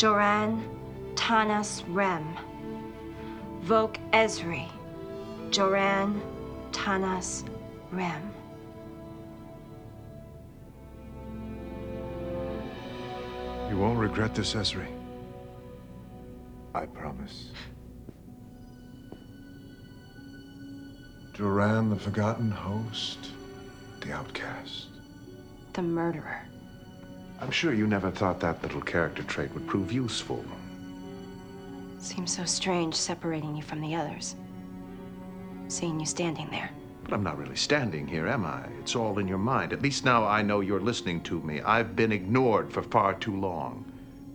Joran Tanas Rem. Voke Ezri. Joran Tanas Rem. You won't regret this, Ezri. I promise. Joran, the forgotten host, the outcast. The murderer. I'm sure you never thought that little character trait would prove useful. Seems so strange separating you from the others. Seeing you standing there. But I'm not really standing here, am I? It's all in your mind. At least now I know you're listening to me. I've been ignored for far too long.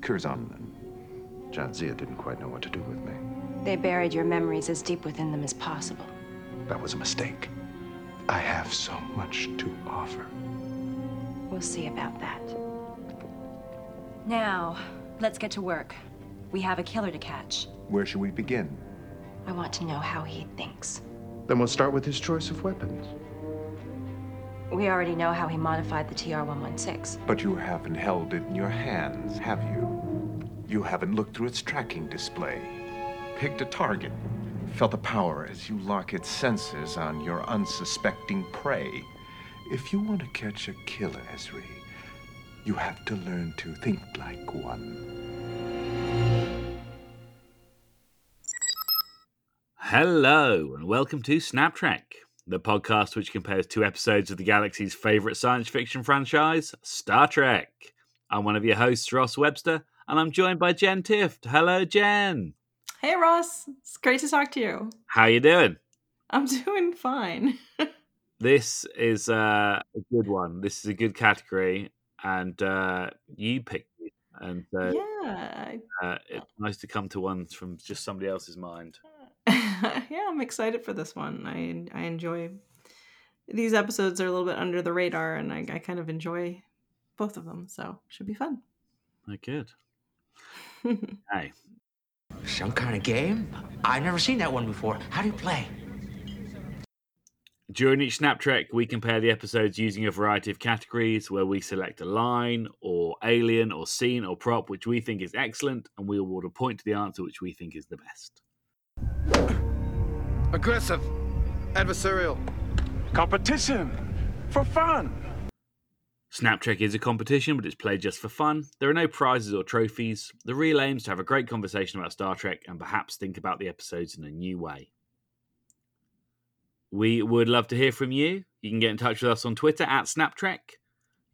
Curzon and Jadzia didn't quite know what to do with me. They buried your memories as deep within them as possible. That was a mistake. I have so much to offer. We'll see about that. Now, let's get to work. We have a killer to catch. Where should we begin? I want to know how he thinks. Then we'll start with his choice of weapons. We already know how he modified the TR 116. But you haven't held it in your hands, have you? You haven't looked through its tracking display, picked a target, felt the power as you lock its sensors on your unsuspecting prey. If you want to catch a killer, Ezri, you have to learn to think like one. Hello, and welcome to Snap Trek, the podcast which compares two episodes of the galaxy's favorite science fiction franchise, Star Trek. I'm one of your hosts, Ross Webster, and I'm joined by Jen Tift. Hello, Jen. Hey, Ross. It's great to talk to you. How you doing? I'm doing fine. This is uh, a good one. This is a good category, and uh, you picked it, and uh, yeah. uh, it's nice to come to one from just somebody else's mind. yeah, I'm excited for this one. I I enjoy these episodes are a little bit under the radar, and I, I kind of enjoy both of them. So should be fun. Oh, good. hey, Some kind of game? I've never seen that one before. How do you play? During each Snap Trek, we compare the episodes using a variety of categories where we select a line, or alien, or scene, or prop which we think is excellent, and we award a point to the answer which we think is the best. Aggressive. Adversarial. Competition for fun. Snap Trek is a competition, but it's played just for fun. There are no prizes or trophies. The real aim is to have a great conversation about Star Trek and perhaps think about the episodes in a new way. We would love to hear from you. You can get in touch with us on Twitter at SnapTrek.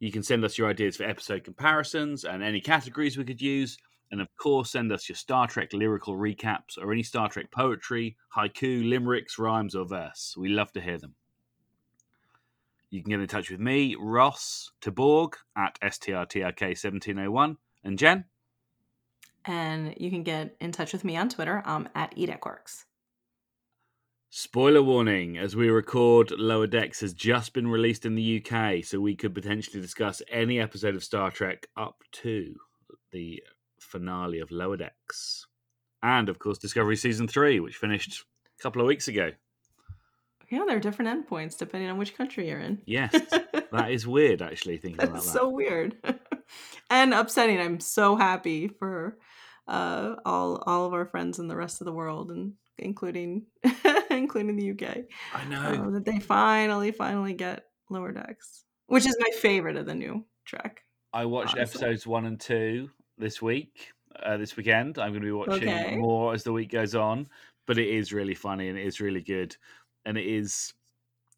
You can send us your ideas for episode comparisons and any categories we could use. And of course, send us your Star Trek lyrical recaps or any Star Trek poetry, haiku, limericks, rhymes, or verse. We love to hear them. You can get in touch with me, Ross Taborg at STRTRK1701, and Jen. And you can get in touch with me on Twitter. I'm at edecworks. Spoiler warning as we record, Lower Decks has just been released in the UK, so we could potentially discuss any episode of Star Trek up to the finale of Lower Decks. And of course, Discovery Season 3, which finished a couple of weeks ago. Yeah, there are different endpoints depending on which country you're in. Yes, that is weird actually thinking about That's that. so weird and upsetting. I'm so happy for uh, all all of our friends in the rest of the world, and including including the UK, I know. uh, that they finally finally get Lower Decks, which is my favorite of the new Trek. I watched honestly. episodes one and two this week, uh, this weekend. I'm going to be watching Okay. more as the week goes on, but it is really funny and it is really good, and it is.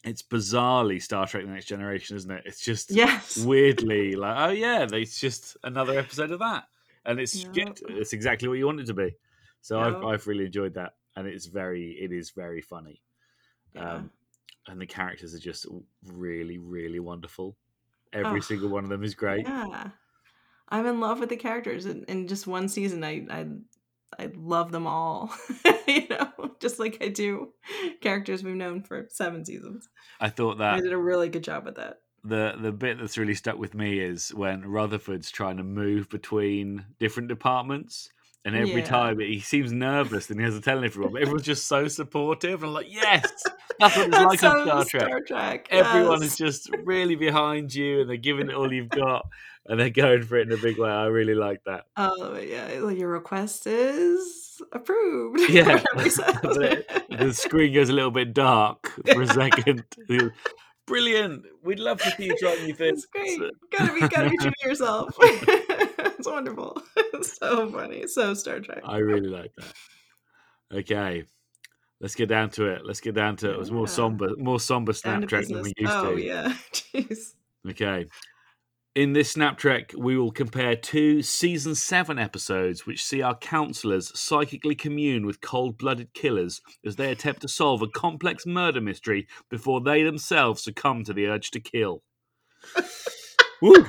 It's bizarrely Star Trek: The Next Generation, isn't it? It's just Yes. weirdly like, oh yeah, it's just another episode of that, and it's Yep. It's exactly what you want it to be. So I've I've really enjoyed that, and it's very it is very funny, Yeah. um, and the characters are just really really wonderful. Every Oh. single one of them is great. Yeah, I'm in love with the characters. In, in just one season, I I I love them all. you know, just like I do characters we've known for seven seasons. I thought that I did a really good job with that. the the bit that's really stuck with me is when Rutherford's trying to move between different departments And every Yeah. time he seems nervous and he has to tell everyone, but everyone's just so supportive. And I'm like, yes, that's what it's That's like so on Star Trek. Star Trek. Everyone is just really behind you and they're giving it all you've got and they're going for it in a big way. I really like that. Oh yeah, your request is approved. Yeah. whatever he says. the screen goes a little bit dark for a second. Brilliant. We'd love to see you try new things. It's great. Gotta be, gotta be true to yourself. It's wonderful. It's so funny. So Star Trek. I really like that. Okay. Let's get down to it. Let's get down to it. It was more Yeah. somber, more somber Snap Trek than we used oh to. Oh yeah. Jeez. Okay. In this Snap Trek, we will compare two season seven episodes which see our counselors psychically commune with cold blooded killers as they attempt to solve a complex murder mystery before they themselves succumb to the urge to kill. Woo!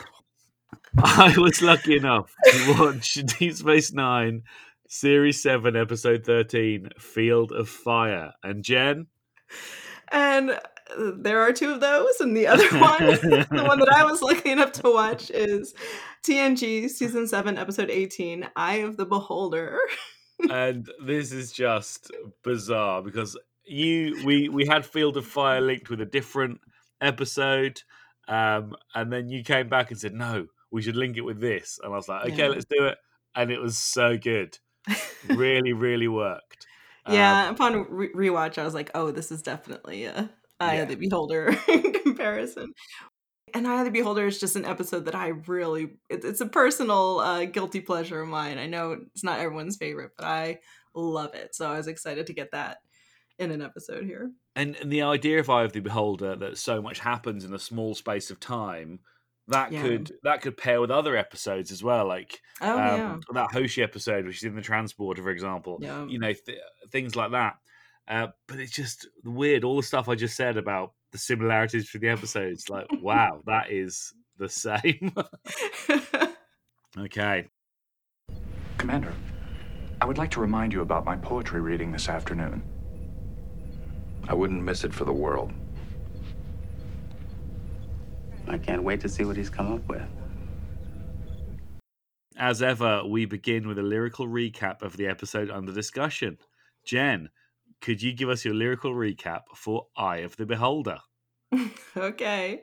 I was lucky enough to watch Deep Space Nine, Series 7, Episode 13, Field of Fire. And Jen? And uh, there are two of those, and the other one, the one that I was lucky enough to watch, is TNG season seven, episode eighteen, "Eye of the Beholder." and this is just bizarre because you we we had Field of Fire linked with a different episode, um, and then you came back and said no, we should link it with this, and I was like, okay, Yeah. let's do it, and it was so good, really, really worked. yeah, Um, upon re- rewatch, I was like, "Oh, this is definitely a Eye Yeah. of the Beholder comparison." And Eye of the Beholder is just an episode that I really, it, it's a personal uh, guilty pleasure of mine. I know it's not everyone's favorite, but I love it. So I was excited to get that in an episode here. and, and the idea of Eye of the Beholder that so much happens in a small space of time. That Yeah. could that could pair with other episodes as well, like Oh um, that Hoshi episode, which is in the transporter, for example. yeah, yeah. you know th- things like that uh, but it's just weird all the stuff i just said about the similarities between the episodes like wow that is the same okay Commander, I would like to remind you about my poetry reading this afternoon. I wouldn't miss it for the world. I can't wait to see what he's come up with. as ever we begin with a lyrical recap of the episode under discussion jen could you give us your lyrical recap for eye of the beholder okay.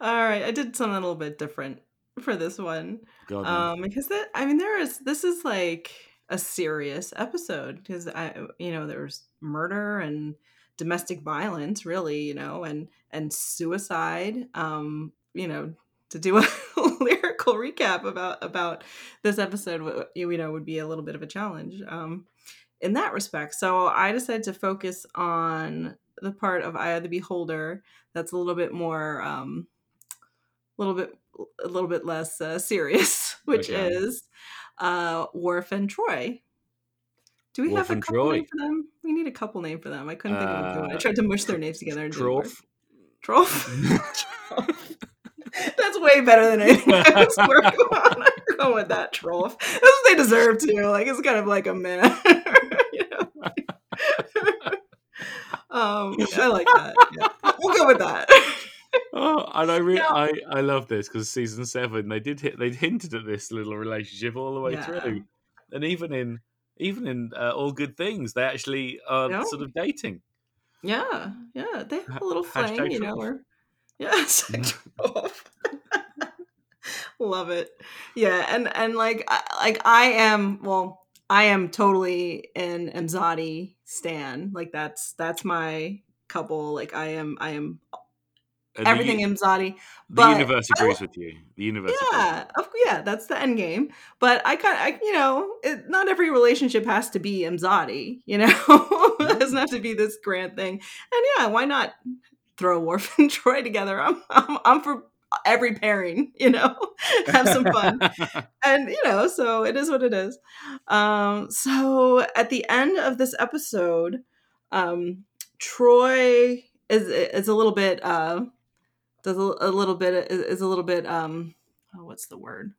All right. I did something a little bit different for this one. Go on then. Um, because that I mean there is this is like a serious episode because I you know there's murder and domestic violence really you know and and suicide um you know to do a lyrical recap about about this episode you know would be a little bit of a challenge um in that respect so i decided to focus on the part of eye of the beholder that's a little bit more um a little bit a little bit less uh, serious which Okay. is uh Worf and Troi. Do we Worf have a couple name for them? We need a couple name for them. I couldn't think of one. I Uh, tried to mush their names together and didn't work. Trough? Trough. Trough. That's way better than anything I was working on. I'm going with that trough. That's what they deserve too. Like it's kind of like a man. you know? um, I like that. Yeah. We'll go with that. Oh, and I re- No. I I love this because season seven they did hit they hinted at this little relationship all the way Yeah. through, and even in even in uh, all good things they actually are sort of dating. Yeah, yeah, they have a little hashtag you know, or yeah, trough. Love it. Yeah, and and like I, like I am well, I am totally an Imzadi stan. Like that's that's my couple. Like I am I am And the everything the but universe I agrees with you. The universe. agrees. yeah, of, yeah, that's the end game. But I kind of, I, you know, it, not every relationship has to be Imzadi. You know, it doesn't have to be this grand thing. And yeah, why not throw Worf and Troi together? I'm, I'm, I'm for every pairing. You know, have some fun. and you know, so it is what it is. Um, so at the end of this episode, um, Troi is is a little bit uh does a, a little bit is, is a little bit um oh, what's the word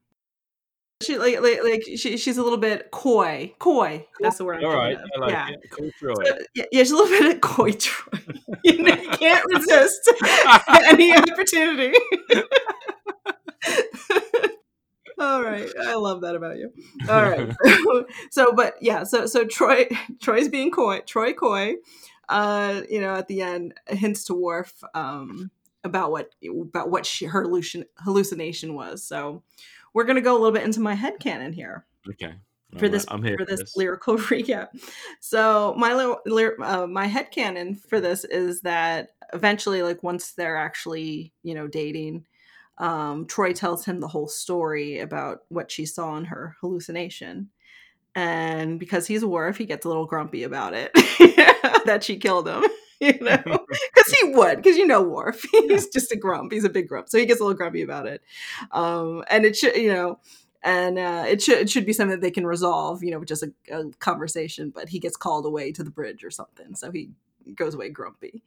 she like like, like she, she's a little bit coy coy that's the word I'm All right, I like yeah it. Cool, Troi. So, yeah, yeah, she's a little bit of coy Troi. you, know, you can't resist any opportunity. All right, I love that about you. All right, so, so but yeah, so so Troi Troi's being coy, Troi coy. Uh, you know, at the end, hints to Worf um, about what about what she, her hallucin- hallucination was. So we're gonna go a little bit into my head canon here Okay. for this I'm here for this, lyrical recap. So my uh, my headcanon for this is that eventually, like once they're actually you know dating, um, Troi tells him the whole story about what she saw in her hallucination. And because he's a Worf, he gets a little grumpy about it that she killed him, you know, because he would, because you know Worf, he's just a grump, he's a big grump, so he gets a little grumpy about it. Um, and it should, you know, and uh, it should it should be something that they can resolve, you know, with just a, a conversation. But he gets called away to the bridge or something, so he goes away grumpy.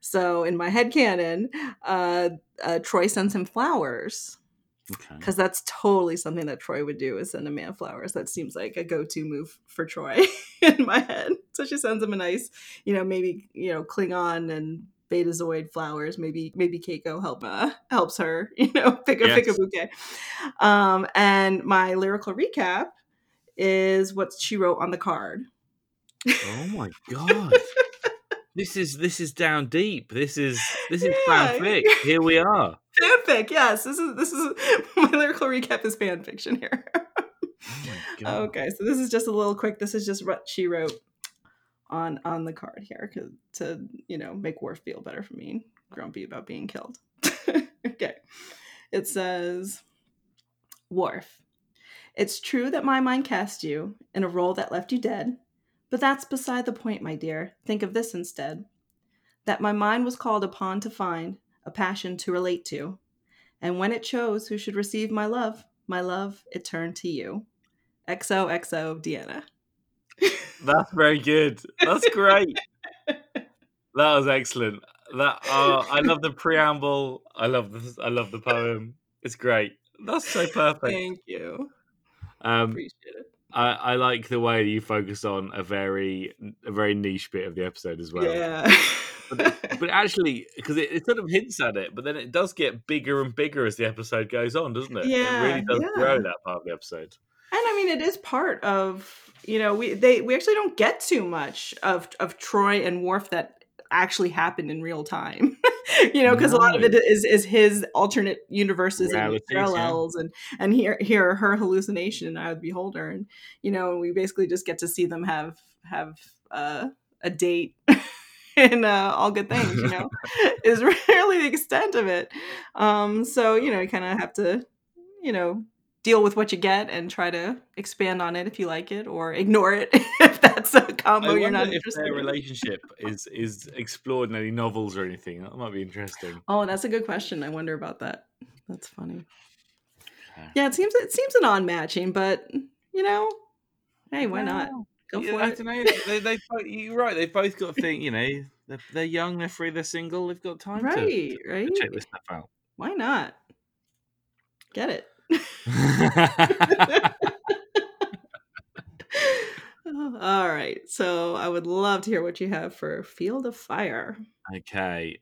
So in my head canon, uh, uh, Troi sends him flowers Okay. because that's totally something that Troi would do is send a man flowers. That seems like a go-to move for Troi in my head. So she sends him a nice, you know, maybe you know Klingon and Betazoid flowers. Maybe maybe Keiko help uh, helps her, you know, pick a pick a Yes. bouquet. Um, and my lyrical recap is what she wrote on the card. Oh my god. This is this is down deep. This is this is Yeah. fanfic. Here we are. Fanfic, yes. This is this is my lyrical recap is fan fiction here. Oh. Okay, so this is just a little quick. This is just what she wrote on on the card here to you know make Worf feel better for being grumpy about being killed. okay, it says, Worf. It's true that my mind cast you in a role that left you dead, but that's beside the point, my dear. Think of this instead: that my mind was called upon to find a passion to relate to, and when it chose who should receive my love, my love, it turned to you. XOXO Deanna. That's very good. That's great. that was excellent. That oh, I love the preamble. I love the I love the poem. It's great. That's so perfect. Thank you. Um, Appreciate it. I, I like the way you focus on a very a very niche bit of the episode as well. yeah. But, but actually, because it, it sort of hints at it, but then it does get bigger and bigger as the episode goes on, doesn't it? Yeah, it really does yeah. grow that part of the episode. And I mean, it is part of you know we they we actually don't get too much of of Troi and Worf that actually happened in real time. you know, because a lot of it is is is his alternate universes Realities, and yeah. parallels, and and here here her hallucination. And I would behold her, and you know, we basically just get to see them have have uh, a date. And uh, all good things, you know, is really the extent of it. Um, so you know, you kind of have to, you know, deal with what you get and try to expand on it if you like it, or ignore it if that's a combo you're not if interested their in. relationship is is explored in any novels or anything. That might be interesting. Oh, that's a good question. I wonder about that. That's funny. Yeah, it seems it seems a non-matching, but you know, hey, why not? Go Yeah, for I it. don't know. They, they, you're right. They've both got to think. You know, they're, they're young, they're free, they're single. They've got time to, Right, to check this stuff out. Why not? Get it. All right. So I would love to hear what you have for Field of Fire. okay,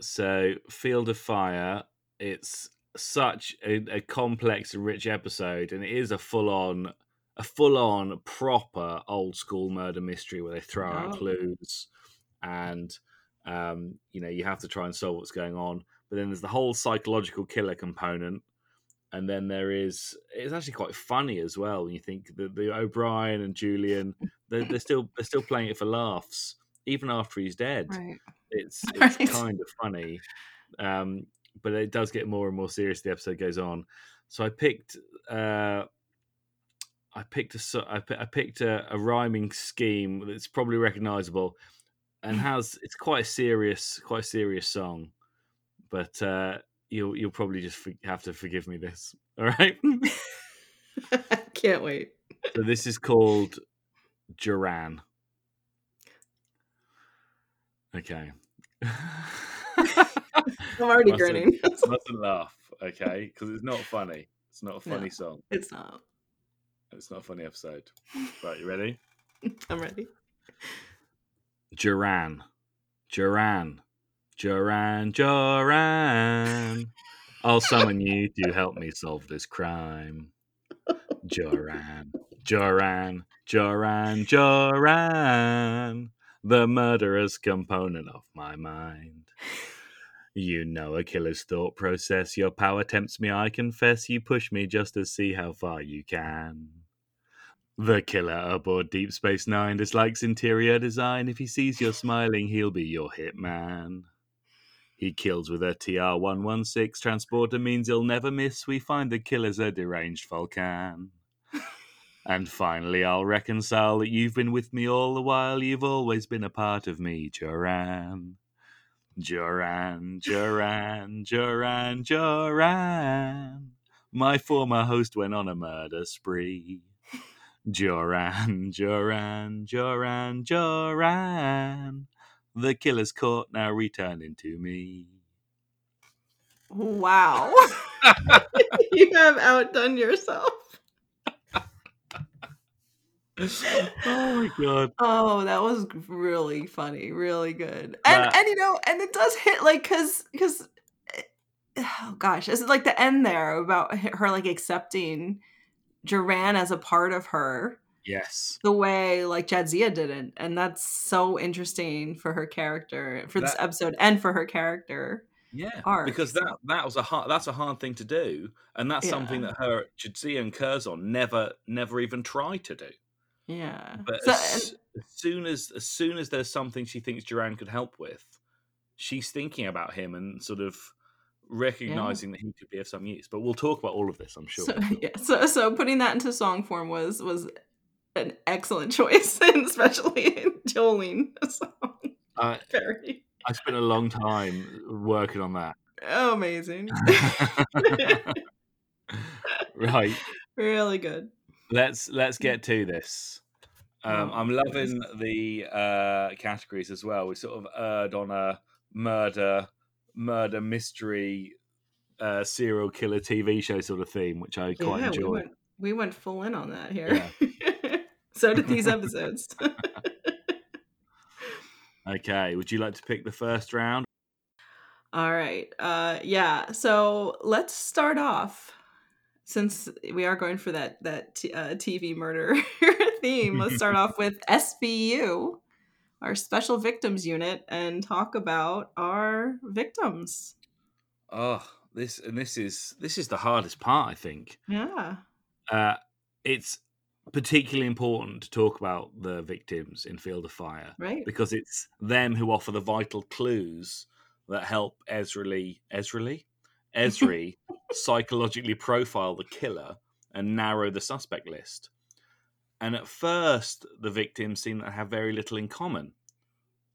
so Field of Fire. It's such a, a complex and rich episode, and it is a full on, a full on proper old school murder mystery where they throw out Oh. clues, and um, you know you have to try and solve what's going on. But then there's the whole psychological killer component, and then there is it's actually quite funny as well when you think that the O'Brien and Julian they're, they're still they're still playing it for laughs even after he's dead. Right. It's it's Right. kind of funny, um, but it does get more and more serious. The episode goes on, so I picked uh, I picked a I, pi- I picked a, a rhyming scheme that's probably recognizable and has it's quite a serious quite a serious song, but uh, you'll you'll probably just for- have to forgive me this. All right. Can't wait. so this is called Joran. Okay. I'm already Mustn't- grinning. Mustn't laugh, okay? Because it's not funny. It's not a No. funny song. It's not. It's not a funny episode. Right, you ready? I'm ready. Joran. Joran. Joran. Joran. I'll summon you to help me solve this crime. Joran, Joran, Joran, Joran, the murderous component of my mind. You know a killer's thought process. Your power tempts me, I confess. You push me just to see how far you can. The killer aboard Deep Space Nine dislikes interior design. If he sees you're smiling, he'll be your hitman. He kills with a TR 116 transporter, means he'll never miss. We find the killer's a deranged Vulcan. and finally, I'll reconcile that you've been with me all the while. You've always been a part of me, Joran. Joran, Joran, Joran, Joran. My former host went on a murder spree. Joran, Joran, Joran, Joran. The killer's caught, now returning to me. Wow. you have outdone yourself. oh my god. Oh, that was really funny, really good. And That- and you know, and it does hit like cuz cuz eh, oh gosh, is it like the end there about her like accepting Joran as a part of her Yes. the way like Jadzia didn't, and that's so interesting for her character for this episode and for her character. Yeah, arc, because so- that that was a hard that's a hard thing to do, and that's something that her Jadzia and Curzon never never even try to do. Yeah. But So- as, as soon as as soon as there's something she thinks Joran could help with, she's thinking about him and sort of recognizing that he could be of some use. But we'll talk about all of this, I'm sure. So yeah, so so putting that into song form was was an excellent choice, and especially in Jolene song Uh, parody. I spent a long time working on that. Oh, amazing, right. really good. let's let's get to this. Um, Oh, I'm loving the uh, categories as well. We sort of erred on a murder, murder mystery, uh, serial killer TV show sort of theme, which I quite yeah, we enjoy. went we went full in on that here. so did these episodes. Okay, would you like to pick the first round? All right. Uh yeah, so let's start off since we are going for that that t- uh, TV murder theme. Let's start off with SVU, our special victims unit and talk about our victims. Oh, this and this is this is the hardest part, I think. Yeah. Uh, it's particularly important to talk about the victims in Field of Fire. Right. because it's them who offer the vital clues that help Ezra Lee, Ezra Lee, Ezri psychologically profile the killer and narrow the suspect list. And at first, the victims seem to have very little in common.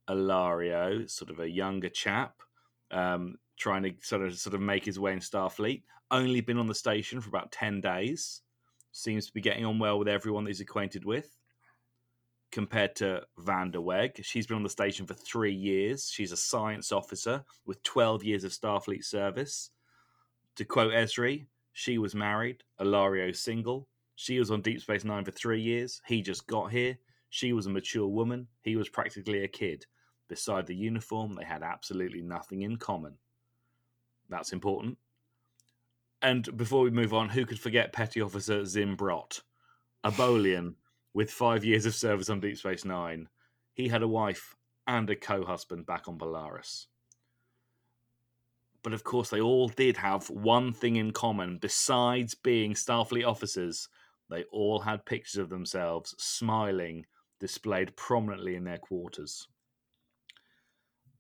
Ilario, sort of a younger chap, um, trying to sort of sort of make his way in Starfleet, only been on the station for about ten days, seems to be getting on well with everyone that he's acquainted with compared to Van der Weg. She's been on the station for three years. She's a science officer with 12 years of Starfleet service. To quote Ezri, she was married, Ilario single. She was on Deep Space Nine for three years. He just got here. She was a mature woman. He was practically a kid. Beside the uniform, they had absolutely nothing in common. That's important. And before we move on, who could forget Petty Officer Zim Brott, a Bolian with five years of service on Deep Space Nine? He had a wife and a co husband back on Bolarus. But of course, they all did have one thing in common. Besides being Starfleet officers, they all had pictures of themselves smiling displayed prominently in their quarters.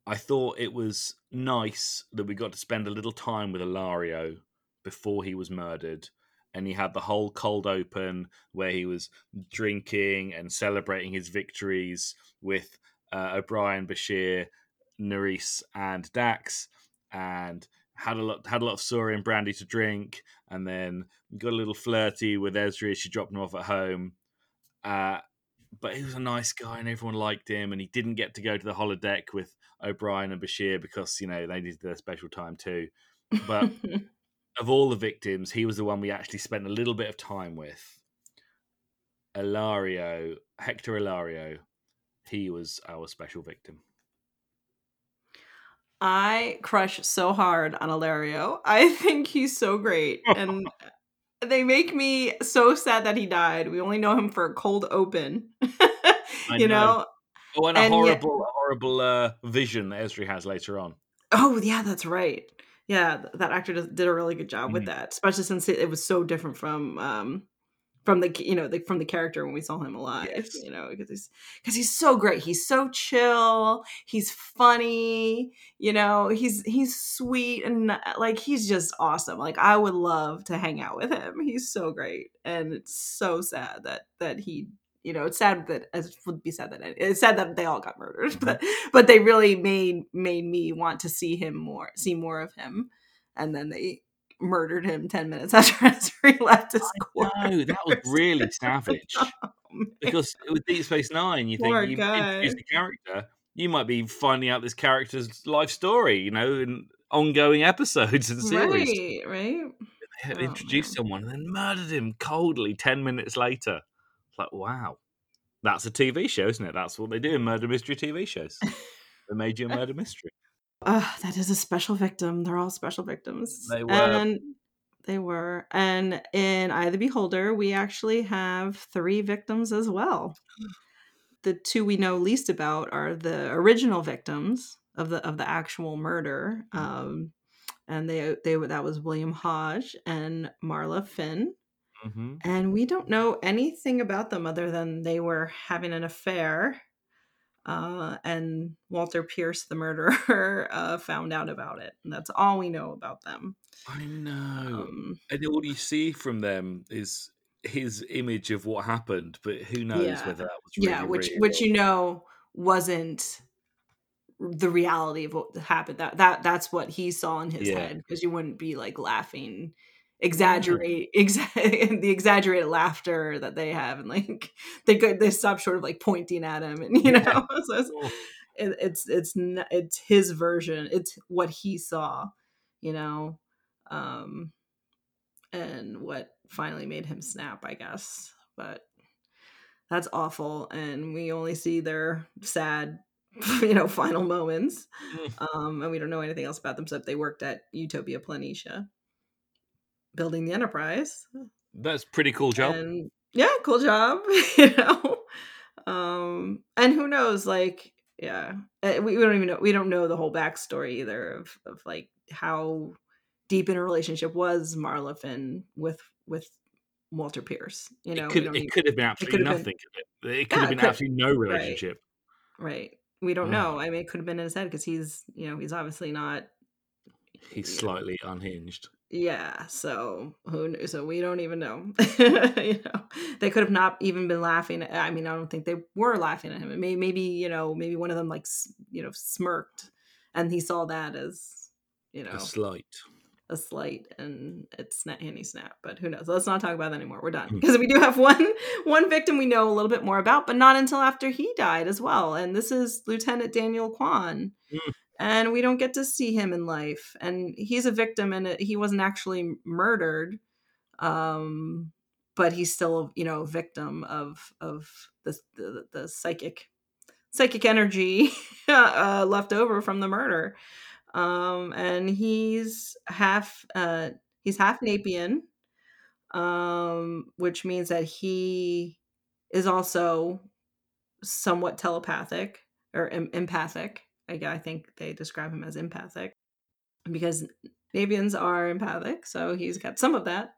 I thought it was nice that we got to spend a little time with Ilario before he was murdered. And he had the whole cold open where he was drinking and celebrating his victories with uh, O'Brien, Bashir, Nerys, and Dax, and had a lot had a lot of Saurian brandy to drink, and then got a little flirty with Ezri she dropped him off at home. Uh, but he was a nice guy, and everyone liked him. And he didn't get to go to the holodeck with O'Brien and Bashir because you know they needed their special time too. But of all the victims, he was the one we actually spent a little bit of time with. Ilario, Hector Ilario, he was our special victim. I crush so hard on Ilario. I think he's so great. And they make me so sad that he died. We only know him for a cold open. You know. Oh, and a And yet- horrible, horrible uh, vision that Ezri has later on. Oh yeah, that's right. Yeah, that actor did a really good job with Mhm. that, especially since it, it was so different from um from the you know the, from the character when we saw him alive. Yes. You know, because he's because he's so great. He's so chill. He's funny. You know, he's he's sweet and uh, like he's just awesome. Like I would love to hang out with him. He's so great, and it's so sad that that he. You know, it's sad that it would be sad that it's sad that they all got murdered, but but they really made made me want to see him more, see more of him, and then they murdered him ten minutes after Ezri left his No, that was really savage. Oh. Because with Deep Space Nine, you think you introduce the character, you might be finding out this character's life story, you know, in ongoing episodes and series. right, right. They Oh, introduced someone and then murdered him coldly ten minutes later. It's like, wow. That's a TV show, isn't it? That's what they do in murder mystery TV shows. they made you a murder mystery. Uh, that is a special victim. They're all special victims. They were. And they were. And in Eye of the Beholder, we actually have three victims as well. The two we know least about are the original victims of the of the actual murder. Um, and they they that was William Hodge and Marla Finn. hmm And we don't know anything about them other than they were having an affair. Uh, and Walter Pierce, the murderer, uh, found out about it. And that's all we know about them. I know. Um, and all you see from them is his image of what happened, but who knows Yeah. whether that was really yeah, which real. which you know wasn't the reality of what happened. That that that's what he saw in his Yeah. head because you wouldn't be like laughing, exaggerate, exa- the exaggerated laughter that they have, and like they go, they stop short of like pointing at him, and you know, so it's, it, it's it's it's his version. It's what he saw, you know, um, and what finally made him snap, I guess. But that's awful, and we only see their sad, you know, final moments. Um, and we don't know anything else about them except they worked at Utopia Planitia, building the Enterprise. That's pretty cool job. And yeah, cool job. you know, um, and who knows? Like, yeah, uh, we, we don't even know. We don't know the whole backstory either of of like how deep in a relationship was Marla Finn with with Walter Pierce. You know, it could it even- could have been absolutely could have been- nothing. It, it could Yeah, have been could- absolutely no relationship. right. We don't know. I mean, it could have been in his head because he's you know he's obviously not He's slightly unhinged. Yeah, so who knew? So we don't even know. you know, they could have not even been laughing. I mean, I don't think they were laughing at him. Maybe, maybe you know, maybe one of them like you know smirked, and he saw that as you know A slight. a slight, and it's not and snap. But who knows? Let's not talk about that anymore. We're done Hmm. because we do have one one victim we know a little bit more about, but not until after he died as well. And this is Lieutenant Daniel Kwan Mm. And we don't get to see him in life and he's a victim and he wasn't actually murdered um but he's still you know victim of of the the, the psychic psychic energy uh, left over from the murder. Um and he's half uh he's half Napean um which means that he is also somewhat telepathic or em- empathic I, think they describe him as empathic because Napeans are empathic, so he's got some of that.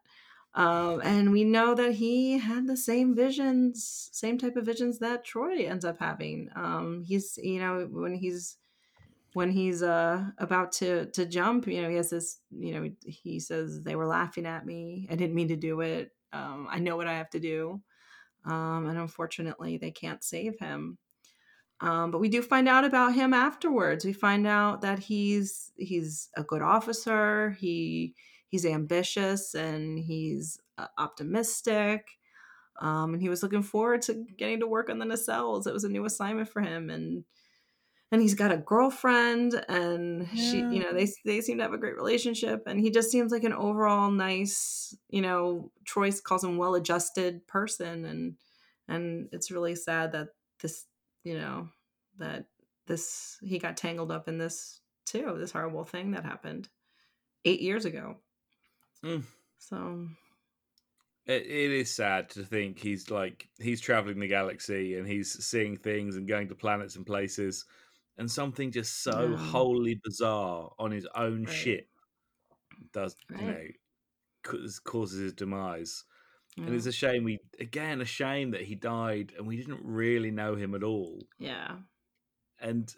Um, and we know that he had the same visions, same type of visions that Troi ends up having. Um, he's, you know, when he's when he's uh about to to jump, you know, he has this, you know, he says they were laughing at me. I didn't mean to do it. Um, I know what I have to do. Um, and unfortunately, they can't save him. Um, but we do find out about him afterwards. We find out that he's he's a good officer. He he's ambitious and he's uh, optimistic. Um, and he was looking forward to getting to work on the nacelles. It was a new assignment for him, and and he's got a girlfriend, and she, you know, they they seem to have a great relationship. And he just seems like an overall nice, you know, Troi calls him well-adjusted person, and and it's really sad that this you know that this he got tangled up in this too this horrible thing that happened eight years ago Mm. so It, it is sad to think he's like he's traveling the galaxy and he's seeing things and going to planets and places, and something just so Yeah. wholly bizarre on his own Right. shit does you know causes his demise. And it's a shame we again a shame that he died and we didn't really know him at all. yeah. And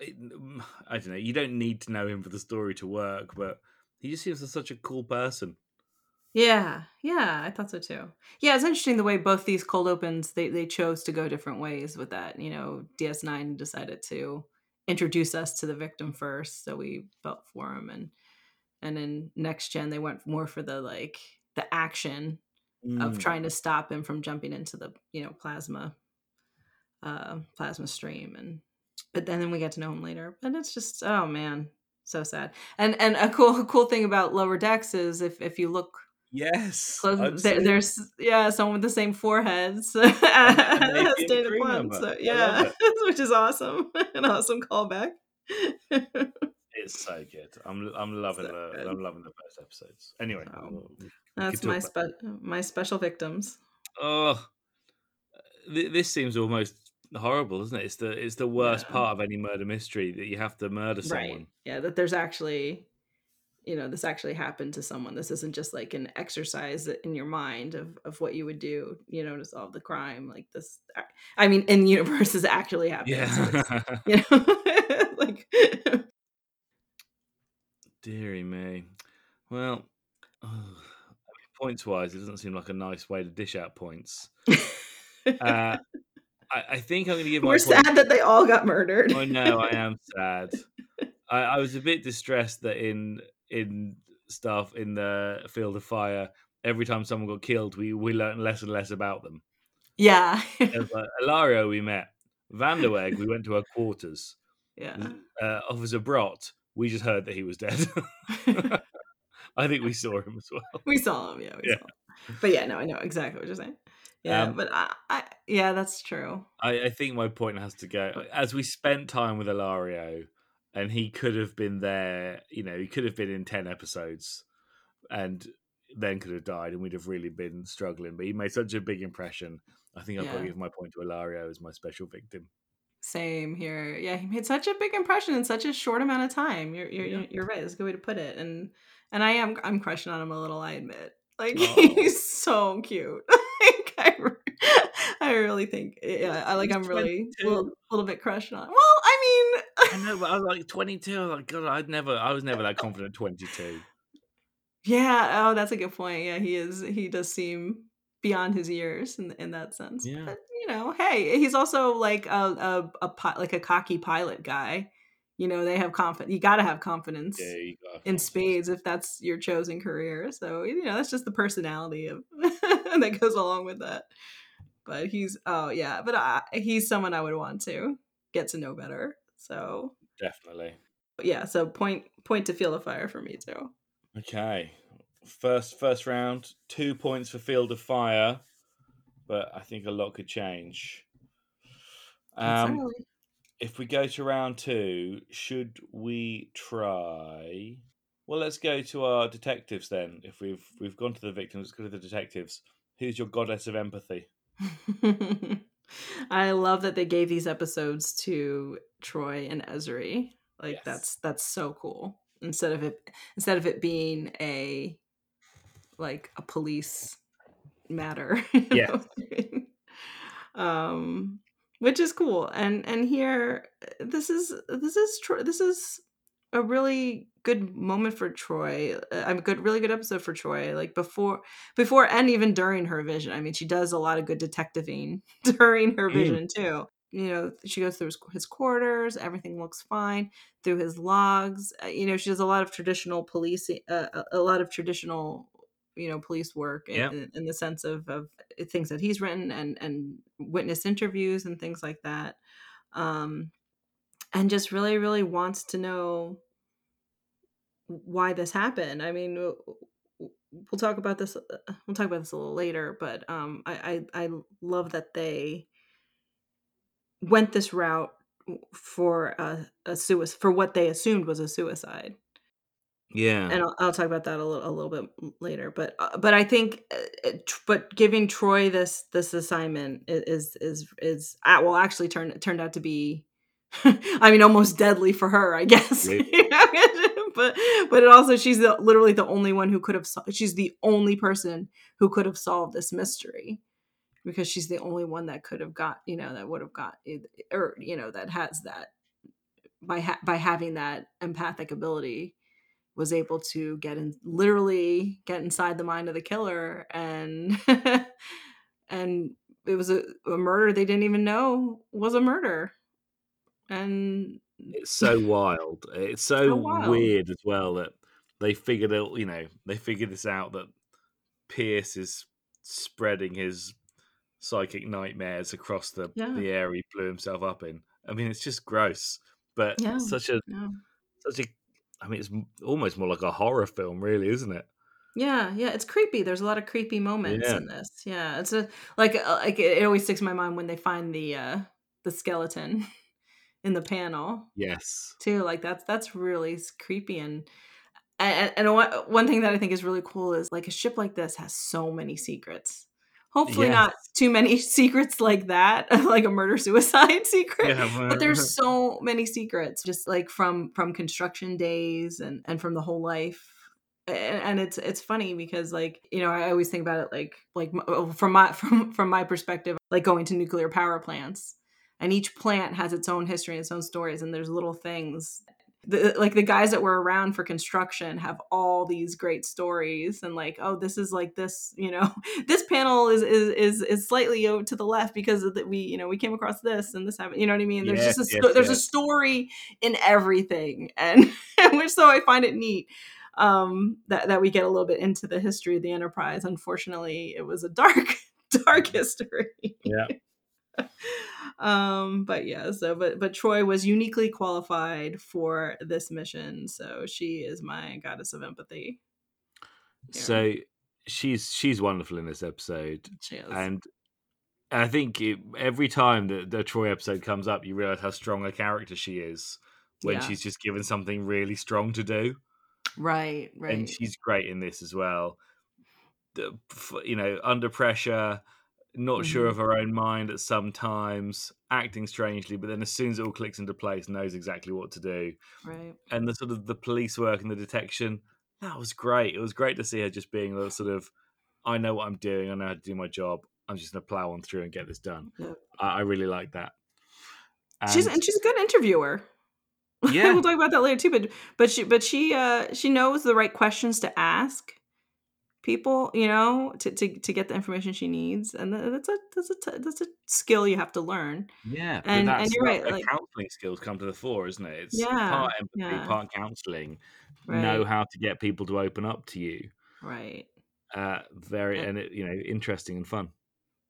it, mm, I don't know. You don't need to know him for the story to work, but he just seems like such a cool person. Yeah, yeah, I thought so too. Yeah, it's interesting the way both these cold opens they they chose to go different ways with that. You know, DS9 decided to introduce us to the victim first, so we felt for him, and and then next gen they went more for the like the action of Mm. trying to stop him from jumping into the you know plasma uh plasma stream and but then, then we get to know him later but it's just oh man so sad and and a cool cool thing about lower decks is if if you look Yes, close there, there's yeah someone with the same foreheads an as Avian Dana crew Quinn, member. so yeah which is awesome an awesome callback It's so good. I'm I'm loving So the good. I'm loving the first episodes. Anyway, oh, So, we'll- that's my spe- my special victims Oh, th- this seems almost horrible, isn't it? It's the it's the worst Yeah. part of any murder mystery that you have to murder someone. Right. Yeah, that there's actually, you know, this actually happened to someone. This isn't just like an exercise in your mind of, of what you would do, you know, to solve the crime. Like this, I mean, in the universe is actually happening. So Yeah. you know, like, Deary me. Well, mean, points wise, it doesn't seem like a nice way to dish out points. Uh, I, I think I'm going to give my we're point- sad that they all got murdered. I know I am sad. I, I was a bit distressed that in in stuff in the field of fire, every time someone got killed, we we learned less and less about them. yeah. Like, Ilario, we met. Vanderweg, we went to our quarters. yeah. Uh, Officer Brott, we just heard that he was dead. I think we saw him as well. we saw him. Yeah. We Yeah. saw him. But yeah, no, I know exactly what you're saying. Yeah. Um, but I, I, yeah, that's true. I, I think my point has to go as we spent time with Ilario, and he could have been there. You know, he could have been in ten episodes, and then could have died, and we'd have really been struggling. But he made such a big impression. I think I've got to give my point to Ilario as my special victim. Same here. Yeah, he made such a big impression in such a short amount of time. You're you're Yeah. you're right. That's a good way to put it. And and I am I'm crushing on him a little. I admit. Like Aw. Oh. he's so cute. like I, I really think eh, yeah. I like He's I'm really a little, little bit crushed on. Well, I mean, I know, but I was like twenty two. I was like, God, I'd never. I was never that confident. Twenty two. yeah. Oh, that's a good point. Yeah, he is. He does seem beyond his years in in that sense. Yeah. But you know, hey, he's also like a a, a like a cocky pilot guy. You know, they have confidence. You got to have confidence. Yeah, in spades if that's your chosen career. So you know that's just the personality of that goes along with that. But he's oh yeah, but I, he's someone I would want to get to know better. So Definitely. yeah, so point point to Field of Fire for me too. Okay. First first round, two points for Field of Fire, but I think a lot could change. Um, if we go to round two, should we try? Well, let's go to our detectives then. If we've we've gone to the victims, let's go to the detectives. Who's your goddess of empathy? I love that they gave these episodes to Troi and Ezri. Like Yes. that's that's so cool. Instead of it instead of it being a like a police matter. know? um which is cool. And and here this is this is Troi this is a really good moment for Troi. uh, I'm A good, really good episode for Troi. Like before, before and even during her vision. I mean, she does a lot of good detectiving during her Mm. vision too. You know, she goes through his, his quarters. Everything looks fine through his logs. uh, You know, she does a lot of traditional police, uh, a lot of traditional, you know, police work in, in, in the sense of of things that he's written and and witness interviews and things like that. Um, and just really, really wants to know why this happened. I mean, we'll talk about this. uh, We'll talk about this a little later, but um, I, I I love that they went this route for a, a suicide for what they assumed was a suicide. Yeah. and I'll, I'll talk about that a little a little bit later. But uh, but I think, uh, tr- but giving Troi this this assignment is is is uh, well actually turned turned out to be, I mean, almost deadly for her, I guess. but but it also she's the, literally the only one who could have she's the only person who could have solved this mystery because she's the only one that could have got you know that would have got it- or you know that has that by ha- by having that empathic ability was able to get in literally get inside the mind of the killer and and it was a, a murder they didn't even know was a murder and It's so wild. It's so, So wild. weird as well that they figured out, you know, they figured this out that Pierce is spreading his psychic nightmares across the Yeah. the area he blew himself up in. I mean, it's just gross, but Yeah, such a yeah. such a. I mean, it's almost more like a horror film, really, isn't it? Yeah, yeah, it's creepy. There's a lot of creepy moments Yeah. in this. Yeah, it's a like uh, like it, it always sticks in my mind when they find the uh the skeleton in the panel Yes. too. Like that's that's really creepy and and, and one, one thing that I think is really cool is like a ship like this has so many secrets. Hopefully not too many secrets like that, like a murder suicide secret. Yeah, but there's so many secrets just like from from construction days and and from the whole life and, and it's it's funny because like you know i always think about it like like oh, from my from from my perspective like going to nuclear power plants and each plant has its own history and its own stories and there's little things the, like the guys that were around for construction have all these great stories and like oh this is like this you know this panel is is is, is slightly over to the left because of that we you know we came across this and this happened you know what i mean? There's Yes, just a yes, there's a story in everything and which so i find it neat um that, that we get a little bit into the history of the enterprise. Unfortunately it was a dark dark history. Yeah. Um but yeah so but but troi was uniquely qualified for this mission so she is my goddess of empathy So she's she's wonderful in this episode, she is. and I think it, every time that the Troi episode comes up, you realize how strong a character she is when Yeah. she's just given something really strong to do, right right and she's great in this as well. The, you know, under pressure, not sure Mhm. of her own mind at some times, acting strangely, but then as soon as it all clicks into place, knows exactly what to do. right and the sort of the police work and the detection that was great it was great to see her just being a sort of i know what i'm doing i know how to do my job i'm just going to plow on through and get this done. I, I really like that she's and she's a good interviewer Yeah. we'll talk about that later too but but she but she uh she knows the right questions to ask people you know to to, to get the information she needs and that's a that's a that's a skill you have to learn. Yeah and that's, and you're right like counseling skills come to the fore isn't it? It's Yeah, part empathy yeah. part counseling. Know how to get people to open up to you. Right. Uh very And- and it, you know interesting and fun.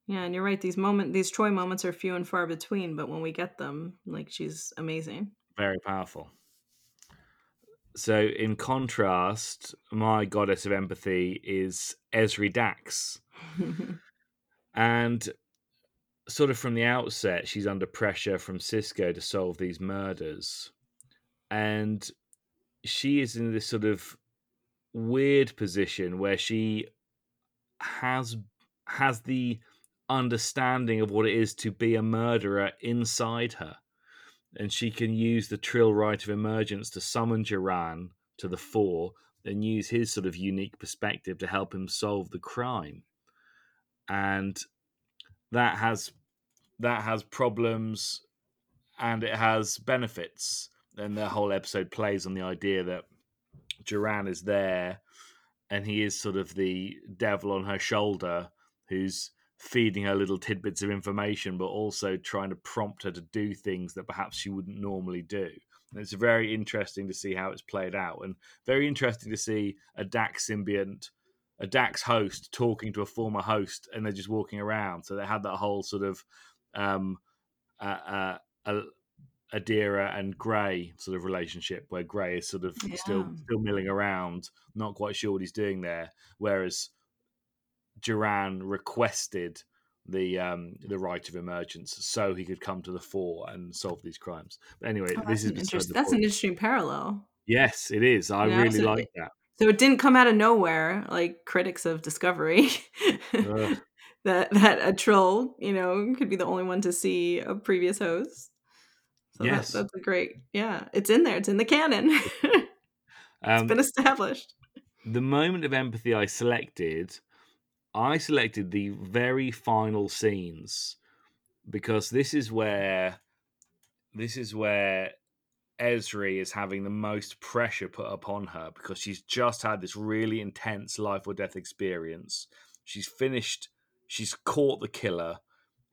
Yeah and you're right these moment these troi moments are few and far between but when we get them like she's amazing. Very powerful. So, in contrast, my goddess of empathy is Ezri Dax. And sort of from the outset, she's under pressure from Sisko to solve these murders. And she is in this sort of weird position where she has has the understanding of what it is to be a murderer inside her and she can use the trill rite of emergence to summon Joran to the fore and use his sort of unique perspective to help him solve the crime. And that has that has problems and it has benefits. And the whole episode plays on the idea that Joran is there and he is sort of the devil on her shoulder who's feeding her little tidbits of information, but also trying to prompt her to do things that perhaps she wouldn't normally do. And it's very interesting to see how it's played out, and very interesting to see a Dax symbiont, a Dax host talking to a former host, and they're just walking around. So they had that whole sort of um, uh, uh, Adira and Gray sort of relationship, where Gray is sort of still still milling around, not quite sure what he's doing there, whereas Joran requested the um the right of emergence so he could come to the fore and solve these crimes. But anyway, Oh, this is an, interest, that's an interesting parallel Yes, it is. I know, really so- like that. So it didn't come out of nowhere, like critics of Discovery. That that a Trill, you know, could be the only one to see a previous host. So that- Yes. that's a great. Yeah, it's in there. It's in the canon. it's Um, been established. the moment of empathy I selected, I selected the very final scenes because this is where this is where Ezri is having the most pressure put upon her because she's just had this really intense life or death experience. She's finished, she's caught the killer.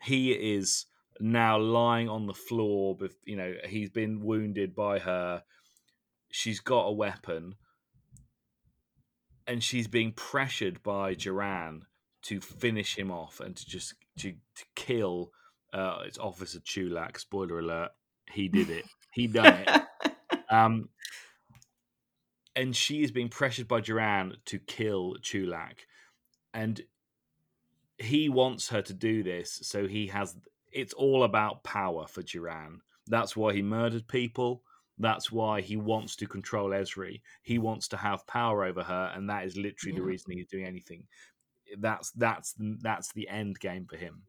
He is now lying on the floor, you know, he's been wounded by her. She's got a weapon and she's being pressured by Joran to finish him off and to just to, to kill uh it's officer Chu'lak spoiler alert he did it. He done it. Um and she is being pressured by Joran to kill Chu'lak. And he wants her to do this so he has it's all about power for Joran. That's why he murdered people. That's why he wants to control Ezri. He wants to have power over her, and that is literally the reason he's doing anything. That's that's that's the end game for him.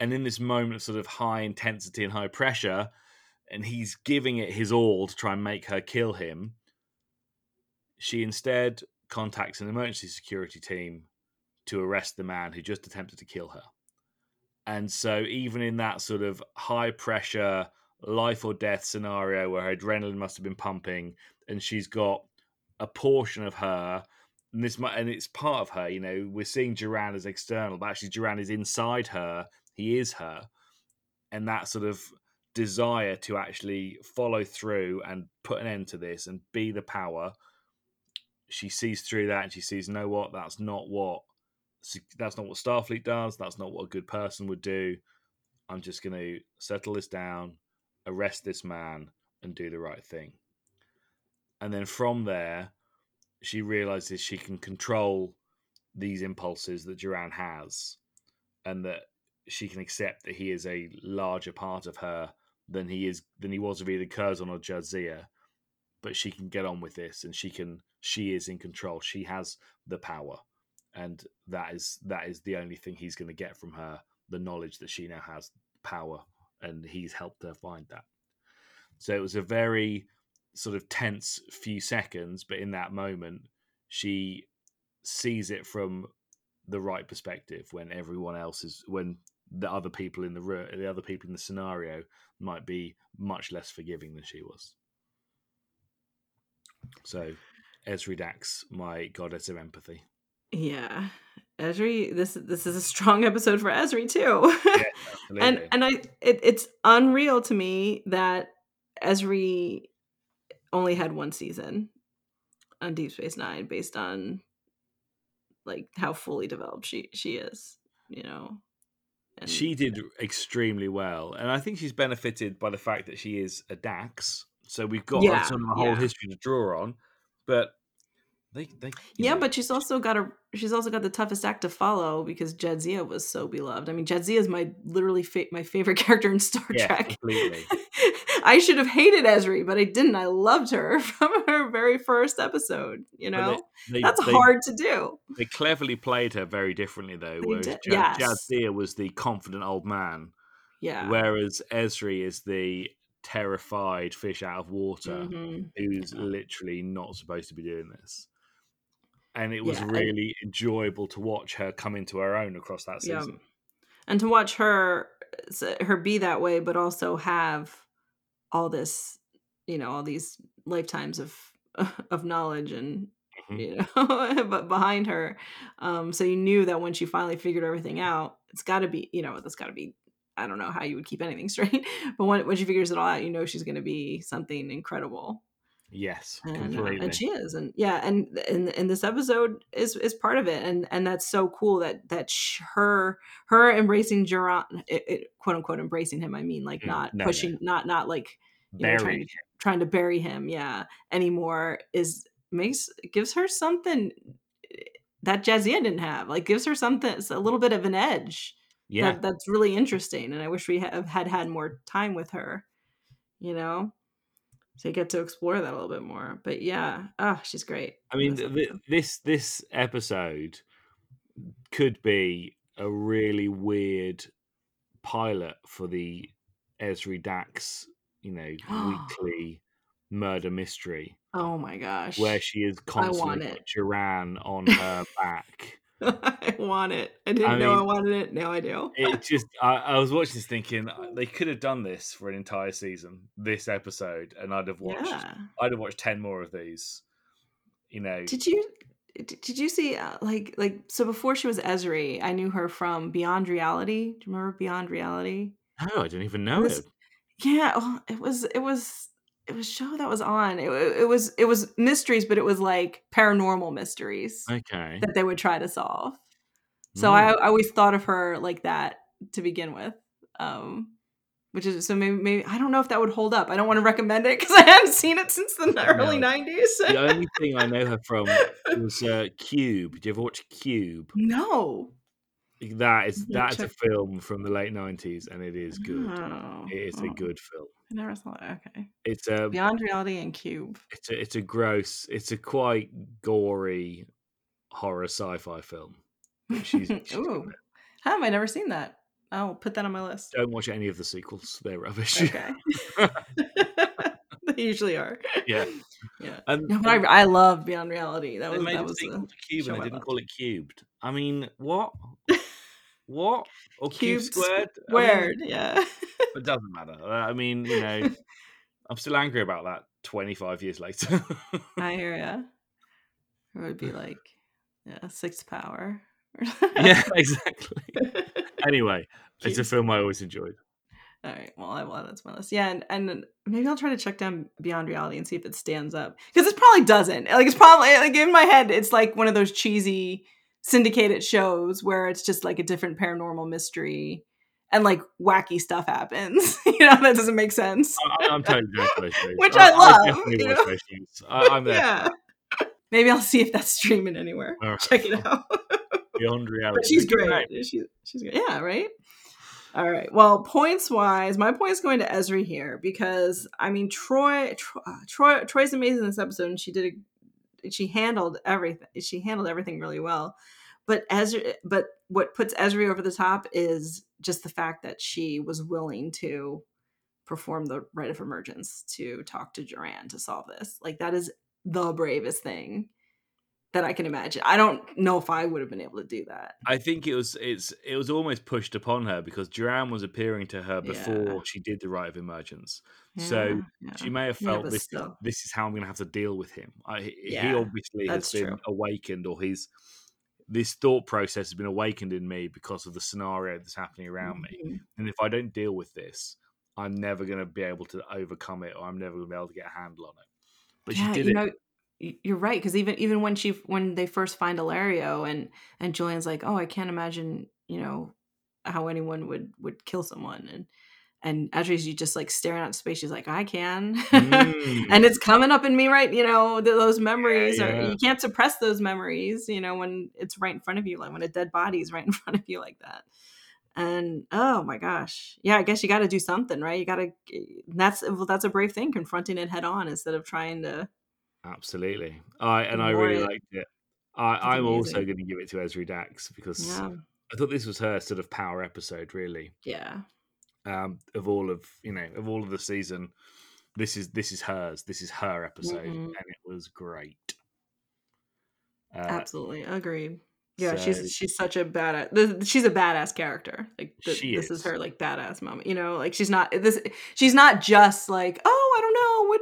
And in this moment of sort of high intensity and high pressure, and he's giving it his all to try and make her kill him, she instead contacts an emergency security team to arrest the man who just attempted to kill her. And so, even in that sort of high pressure, life or death scenario where her adrenaline must have been pumping, and she's got a portion of her, and this might, and it's part of her. You know, we're seeing Joran as external, but actually Joran is inside her. He is her, and that sort of desire to actually follow through and put an end to this and be the power. She sees through that, and she sees, know what? That's not what. That's not what Starfleet does. That's not what a good person would do. I'm just going to settle this down, arrest this man, and do the right thing. And then from there, she realizes she can control these impulses that Joran has, and that she can accept that he is a larger part of her than he is than he was of either Curzon or Jadzia. But she can get on with this, and she can. She is in control. She has the power, and that is that is the only thing he's going to get from her: the knowledge that she now has power, and he's helped her find that. So it was a very sort of tense few seconds, but in that moment, she sees it from the right perspective when everyone else is when the other people in the room, the other people in the scenario might be much less forgiving than she was. So, Ezri Dax, my goddess of empathy. Yeah, Ezri. This this is a strong episode for Ezri too. and and I it, it's unreal to me that Ezri only had one season on Deep Space Nine based on like how fully developed she she is, you know. And she did extremely well, and I think she's benefited by the fact that she is a Dax. So we've got Yeah, sort of a whole yeah. history to draw on, but they, they yeah, know, but she's also got a she's also got the toughest act to follow because Jadzia was so beloved. I mean, Jadzia is my literally fa- my favorite character in Star Yeah, Trek. completely. I should have hated Ezri, but I didn't. I loved her from her very first episode. You know, they- they- that's they- hard to do. They cleverly played her very differently, though. Whereas did, Ja- yes. Jadzia was the confident old man, Yeah. whereas Ezri is the terrified fish out of water Mhm. who's literally not supposed to be doing this. And it was Yeah, really enjoyable to watch her come into her own across that Yeah. season. And to watch her her be that way, but also have all this, you know, all these lifetimes of of knowledge and Mhm. you know but behind her um so you knew that when she finally figured everything out it's got to be you know that's got to be i don't know how you would keep anything straight but when, when she figures it all out you know she's going to be something incredible Yes, and, uh, completely. and she is and yeah and and, and this episode is is part of it and and that's so cool that that sh- her her embracing Joran, it, it, quote unquote embracing him i mean like Mm, not no, no. pushing not not like you know, trying, to, trying to bury him yeah anymore is makes gives her something eh, that Jadzia didn't have like gives her something a little bit of an edge Yeah. that, that's really interesting and i wish we have had had more time with her you know So you get to explore that a little bit more. But yeah, oh, she's great. I mean, This th- this this episode could be a really weird pilot for the Ezri Dax, you know, weekly murder mystery oh my gosh. where she is constantly. Joran on her back. I want it. I didn't I know I wanted it. Now I do. It just, I, I was watching this thinking uh, they could have done this for an entire season, this episode, and I'd have watched, Yeah. I'd have watched ten more of these. You know, Did you did you see uh, like like so before she was Ezri, I knew her from Beyond Reality. Do you remember Beyond Reality? no, I didn't even know was- it. Yeah, well, it was it was it was a show that was on. It, it was it was mysteries, but it was like paranormal mysteries Okay, that they would try to solve. So I, Mm. I always thought of her like that to begin with. Um which is so maybe maybe I don't know if that would hold up. I don't want to recommend it because I haven't seen it since the early No. nineties. the only thing I know her from was uh, Cube. Did you ever watch Cube? no. That is that's a film from the late nineties, and it is good. Oh, It is a oh, good film. I never saw it. Okay. It's a um, Beyond Reality and Cube. it's a it's a gross. It's a quite gory horror sci-fi film. She's, she's Ooh. Have I never seen that? I'll put that on my list. Don't watch any of the sequels. They're rubbish. Okay. they usually are. yeah. Yeah. And No, I, I love Beyond Reality. That they was made that a was sequel a to Cube and I didn't call it Cubed. I mean, what? what? Or Cube Cubed Squared? I mean, Yeah. it doesn't matter. I mean, you know, I'm still angry about that 25 years later. I hear ya. It would be like yeah, sixth power. yeah, exactly. Anyway, it's a film I always enjoyed. All right. Well, I will add that to my list. Yeah, and, and maybe I'll try to check down Beyond Reality and see if it stands up because it probably doesn't. Like it's probably like in my head, it's like one of those cheesy syndicated shows where it's just like a different paranormal mystery and like wacky stuff happens. you know, that doesn't make sense. I, I'm totally down for those shows. Which I love, definitely you watch know? those shows. I, I'm there. yeah. Maybe I'll see if that's streaming anywhere. Right. Check it out. Beyond reality. but she's great. She's she's great. Yeah, right. All right. Well, points wise, my point is going to Ezri here because I mean Troi, Troi, ah, Troi Troi's amazing in this episode, and she did a, she handled everything. She handled everything really well. But Ezri, but what puts Ezri over the top is just the fact that she was willing to perform the rite of emergence to talk to Joran to solve this. Like that is the bravest thing that I can imagine. I don't know if I would have been able to do that. I think it was it's it was almost pushed upon her because Joran was appearing to her before Yeah. she did the rite of emergence. So Yeah, she may have felt this still. this is how I'm going to have to deal with him. I, he obviously has been true. awakened, or he's this thought process has been awakened in me because of the scenario that's happening around me. Mhm. And if I don't deal with this, I'm never going to be able to overcome it, or I'm never going to be able to get a handle on it. But yeah, she did it. know, you're right because even even when she when they first find Ilario and and Julian's like, oh, I can't imagine, you know, how anyone would would kill someone and and Ezri's you just like staring out space. She's like, I can, Mm. and it's coming up in me, right? You know, th- those memories are yeah. you can't suppress those memories. You know, when it's right in front of you, like when a dead body is right in front of you like that. And oh my gosh, yeah, I guess you got to do something, right? You got to. That's well, that's a brave thing, confronting it head on instead of trying to Absolutely. I and I really liked it. I, I'm also going to give it to Ezri Dax because Yeah. I thought this was her sort of power episode, really. Yeah. Um, of all of you know, of all of the season, this is this is hers. This is her episode, Mhm. and it was great. Uh, Absolutely. Agreed. Yeah, so- she's she's such a badass. She's a badass character. Like th- She this is is. her like badass moment. You know, like she's not this. She's not just like, oh, I don't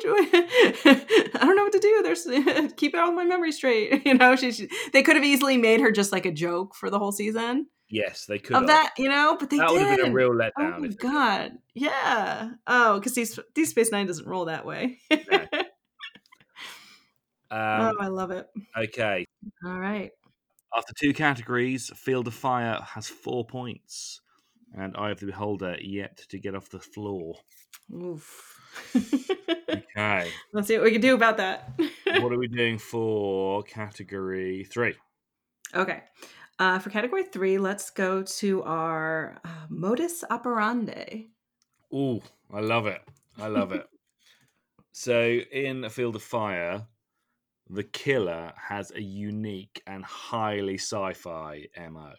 what. do- I don't know what to do. There's keep all my memory straight. You know, she, she they could have easily made her just like a joke for the whole season yes, they could of have. that. You know, but they that would have been a real Oh letdown. my if they god! Yeah. Oh, because these Deep Space Nine doesn't roll that way. Um, oh, I love it. okay, All right. after two categories, Field of Fire has four points, and Eye of the Beholder yet to get off the floor. Oof. Okay. Let's see what we can do about that. what are we doing for category three? okay. Uh, for category three, let's go to our uh, modus operandi. Ooh, I love it. I love it. So in A Field of Fire, the killer has a unique and highly sci-fi MO.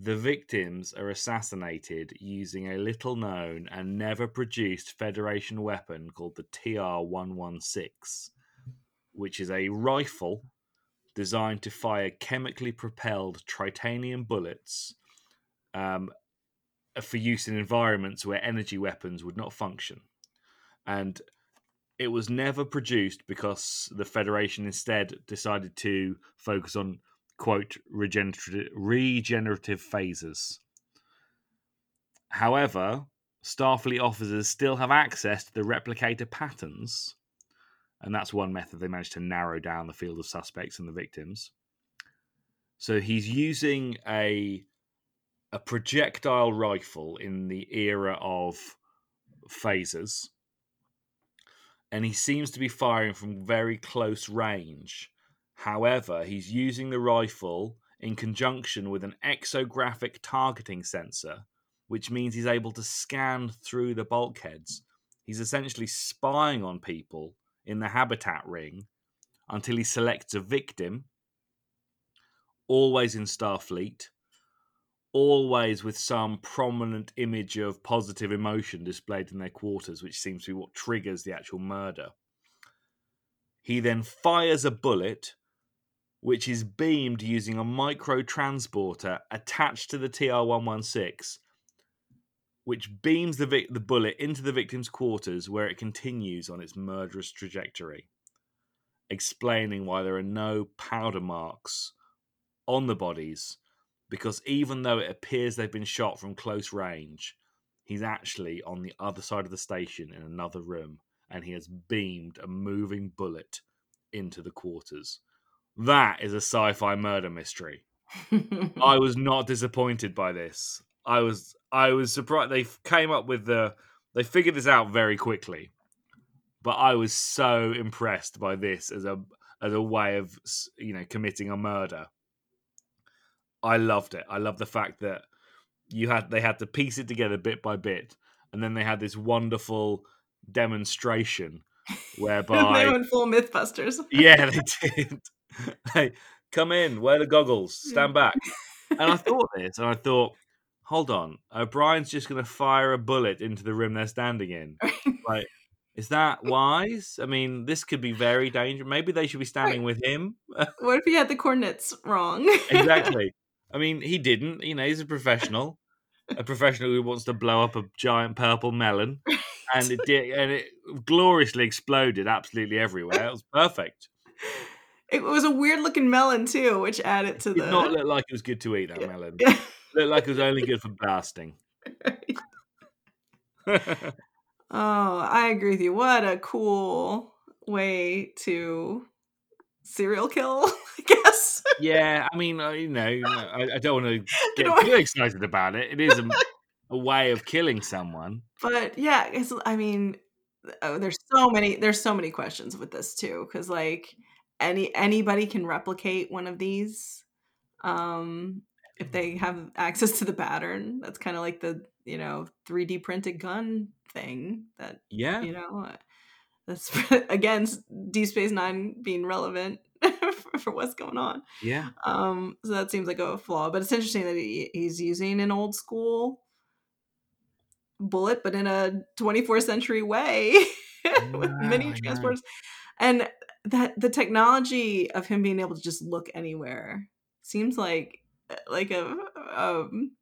The victims are assassinated using a little known and never produced Federation weapon called the TR 116, which is a rifle designed to fire chemically propelled tritanium bullets um, for use in environments where energy weapons would not function. And it was never produced because the Federation instead decided to focus on quote regenerative regenerative phasers. However, Starfleet officers still have access to the replicator patterns, and that's one method they managed to narrow down the field of suspects and the victims. So he's using a a projectile rifle in the era of phasers, and he seems to be firing from very close range However, he's using the rifle in conjunction with an exographic targeting sensor, which means he's able to scan through the bulkheads. He's essentially spying on people in the habitat ring until he selects a victim, always in Starfleet, always with some prominent image of positive emotion displayed in their quarters, which seems to be what triggers the actual murder. He then fires a bullet which is beamed using a micro transporter attached to the TR 116, which beams the, the bullet into the victim's quarters where it continues on its murderous trajectory, explaining why there are no powder marks on the bodies. Because even though it appears they've been shot from close range, he's actually on the other side of the station in another room and he has beamed a moving bullet into the quarters that is a sci-fi murder mystery. I was not disappointed by this. I was I was surprised they came up with the they figured this out very quickly. But I was so impressed by this as a as a way of you know committing a murder. I loved it. I love the fact that you had they had to piece it together bit by bit, and then they had this wonderful demonstration whereby they went full MythBusters. yeah, they did. hey, come in, wear the goggles, stand back. and I thought this, and I thought, hold on, O'Brien's just going to fire a bullet into the room they're standing in. like, is that wise? I mean, this could be very dangerous. Maybe they should be standing with him. what if he had the coordinates wrong? exactly. I mean, he didn't. You know, he's a professional, a professional who wants to blow up a giant purple melon, and it did, and it gloriously exploded absolutely everywhere. It was perfect. It was a weird looking melon too, which added to it the. Did not look like it was good to eat that Yeah. melon. Yeah. Looked like it was only good for blasting. Oh, I agree with you. What a cool way to serial kill, I guess. yeah, I mean, uh, you know, I, I don't want to get too excited about it. It is a, a way of killing someone. But yeah, it's, I mean, oh, there's so many there's so many questions with this too cuz like any anybody can replicate one of these um if they have access to the pattern. That's kind of like the, you know, 3D printed gun thing that Yeah, you know uh, that's again deep space 9 being relevant for, for what's going on yeah, um so that seems like a flaw but it's interesting that he, he's using an old school bullet but in a 24th century way with know, I many know. transporters and that the technology of him being able to just look anywhere seems like uh, like a um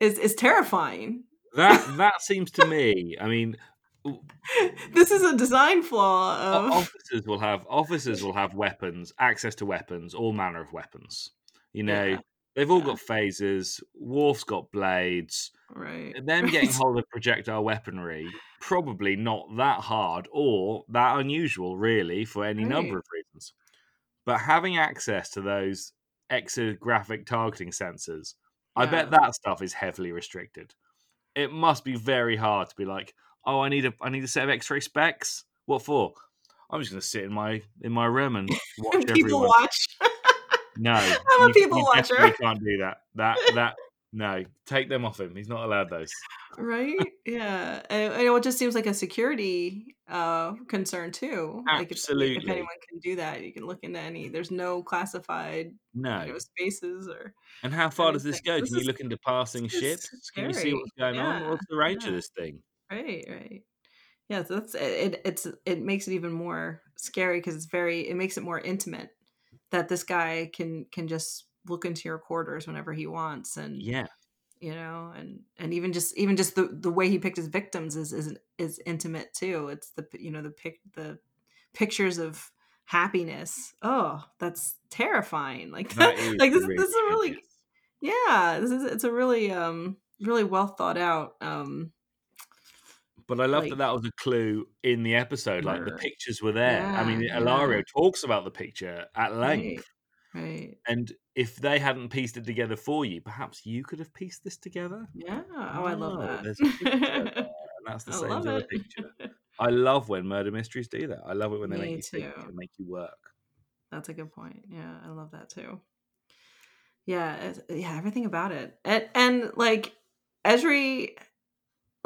is is terrifying that that seems to me. I mean, this is a design flaw of officers will have officers will have weapons, access to weapons, all manner of weapons. You know, Yeah. They've all Yeah. got phasers. Worf's got blades. right. Them getting hold of projectile weaponry probably not that hard or that unusual really for any number of reasons. But having access to those exographic targeting sensors i bet that stuff is heavily restricted. It must be very hard to be like oh i need a i need a set of x-ray specs? What for? I'm just going to sit in my in my room and watch people everyone. watch no I'm a you- people you watcher. definitely can't do that that that No, take them off him. He's not allowed those. right yeah and, and it just seems like a security uh concern too like if, if anyone can do that you can look into any there's no classified No. you know, spaces or And how far does this go? This Can you look into passing ships? Can you see what's going on? What's the range yeah. of this thing? right right yeah so that's it it's it makes it even more scary because it's very it makes it more intimate that this guy can can just look into your quarters whenever he wants and Yeah. you know and and even just even just the the way he picked his victims is is is intimate too. It's the you know the pic the pictures of happiness. Oh that's terrifying. Like That that, like this, this is a really yeah this is it's a really um really well thought out um But I love like- that that was a clue in the episode. Like the pictures were there. I mean, Yeah, Ilario yeah. talks about the picture at length. right right And if they hadn't pieced it together for you, perhaps you could have pieced this together. yeah oh i love that there's a there, and that's the I same love as the picture. I love when murder mysteries do that. I love it when they Me make you think and make you work. That's a good point. Yeah, I love that too. Yeah, yeah, everything about it, and and like Ezri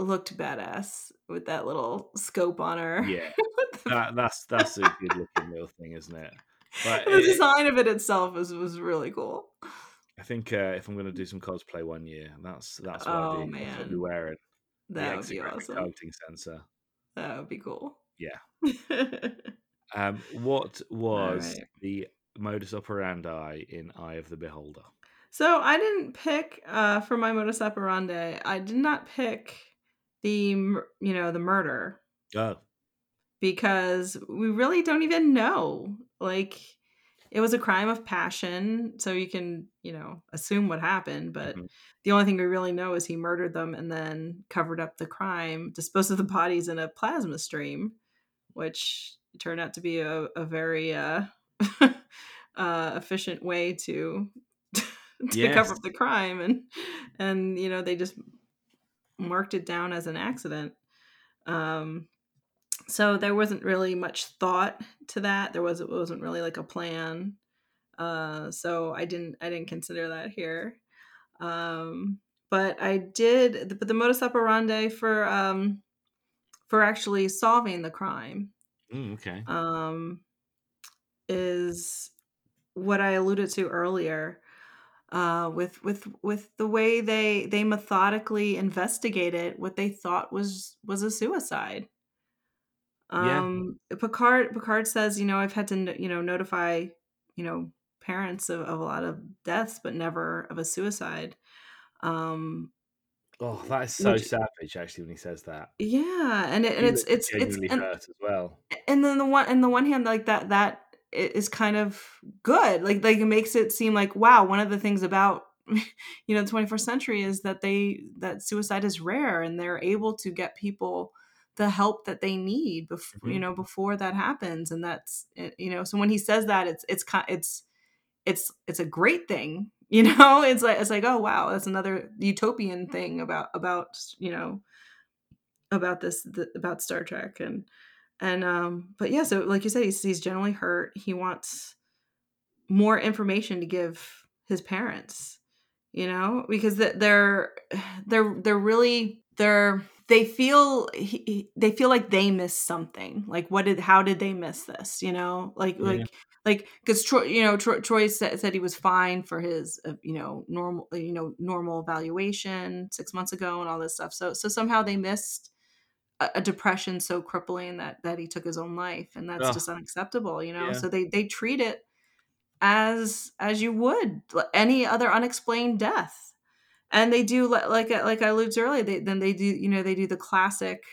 looked badass with that little scope on her. Yeah, that, that's that's a good looking little thing, isn't it? But the it- design of it itself was was really cool. I think uh, if I'm going to do some cosplay one year, that's that's what Oh, I do. That's what I'll be man. wearing. The That would be awesome. targeting sensor. That would be cool. Yeah. Um, what was right. the modus operandi in Eye of the Beholder? So I didn't pick uh, for my modus operandi. I did not pick the you know the murder Oh, because we really don't even know. Like it was a crime of passion, so you can, you know, assume what happened, but Mhm. the only thing we really know is he murdered them and then covered up the crime, disposed of the bodies in a plasma stream, which turned out to be a, a very uh, uh, efficient way to to cover Yes. up the crime and and you know they just marked it down as an accident. Um so there wasn't really much thought to that. There was it wasn't really like a plan. Uh so i didn't i didn't consider that here. Um but i did but the modus operandi for um for actually solving the crime Mm, okay. um, is what I alluded to earlier uh, with with with the way they they methodically investigated what they thought was was a suicide. Yeah. Um, Picard Picard says, you know, I've had to you know notify you know parents of, of a lot of deaths, but never of a suicide. Um, Oh, that is so which- savage. Actually, when he says that, yeah, and it, and it's it's it's and, hurt as well. and then the one and the one hand like that that is kind of good. Like like it makes it seem like wow one of the things about you know the 21st century is that they that suicide is rare and they're able to get people the help that they need before you Mhm. know before that happens. And that's it- you know so when he says that it's it's kind it's it's it's a great thing you know? It's like it's like oh wow that's another utopian thing about about you know about this the, about star trek. And and um but yeah so like you said he's, he's generally hurt. He wants more information to give his parents you know because th- they're they're they're really they're they feel he- they feel like they missed something. Like what did how did they miss this you know? Like Yeah. like like because troi you know troi, troi said, said he was fine for his uh, you know normal you know normal evaluation six months ago and all this stuff. So so somehow they missed a, depression so crippling that that he took his own life and that's Ugh. just unacceptable you know Yeah. so they they treat it as as you would any other unexplained death and they do like I- like i alluded to earlier they then they do you know they do the classic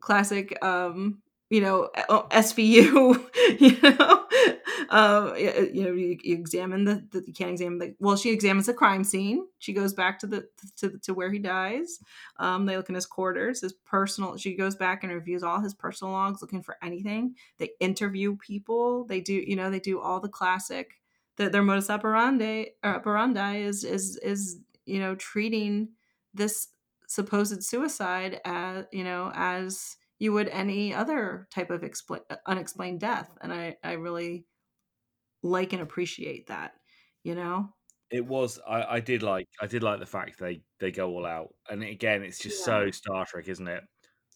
classic um you know uh, svu you know um you know you, you examine the, the you can't examine the well she examines the crime scene. She goes back to the to, to where he dies. Um they look in his quarters his personal she goes back and reviews all his personal logs looking for anything. They interview people. They do you know they do all the classic their, their modus operandi operandi is is is you know treating this supposed suicide as you know as you would any other type of expl- uh, unexplained death and i i really like and appreciate that you know It was. I, I did like. I did like the fact they they go all out, and again, it's just so Star Trek, isn't it?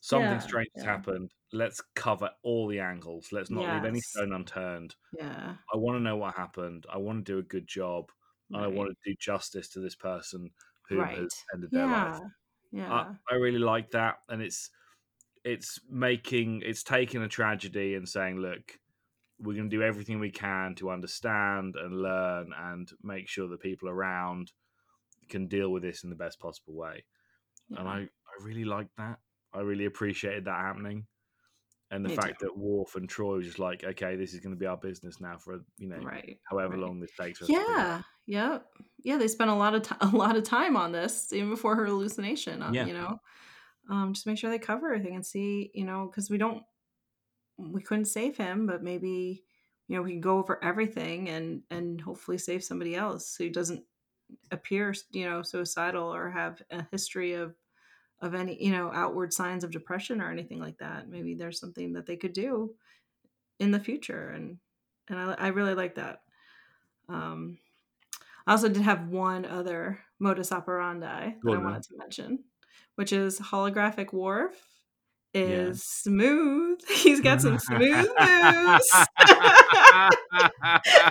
Something Yeah, strange has happened. Let's cover all the angles. Let's not leave any stone unturned. Yeah. I want to know what happened. I want to do a good job, and I want to do justice to this person who Right. has ended their life. Yeah. Yeah. I, I really like that, and it's it's making it's taking a tragedy and saying, look, we're going to do everything we can to understand and learn and make sure that people around can deal with this in the best possible way. And I I really like that. I really appreciated that happening. And the Me fact too. that Worf and Troi was just like, okay, this is going to be our business now for you know Right. however right. long this takes. us to figure out. Yeah. Yeah. They spent a lot of time, a lot of time on this even before her hallucination. uh, Yeah. You know, um, just make sure they cover everything and see. You know, because we don't, we couldn't save him, but maybe you know we can go over everything and and hopefully save somebody else so he doesn't appear you know suicidal or have a history of of any you know outward signs of depression or anything like that. Maybe there's something that they could do in the future and and i, I really like that. Um i also did have one other modus operandi that i wanted to mention which is holographic Worf Yeah. is smooth. He's got some smooth moves.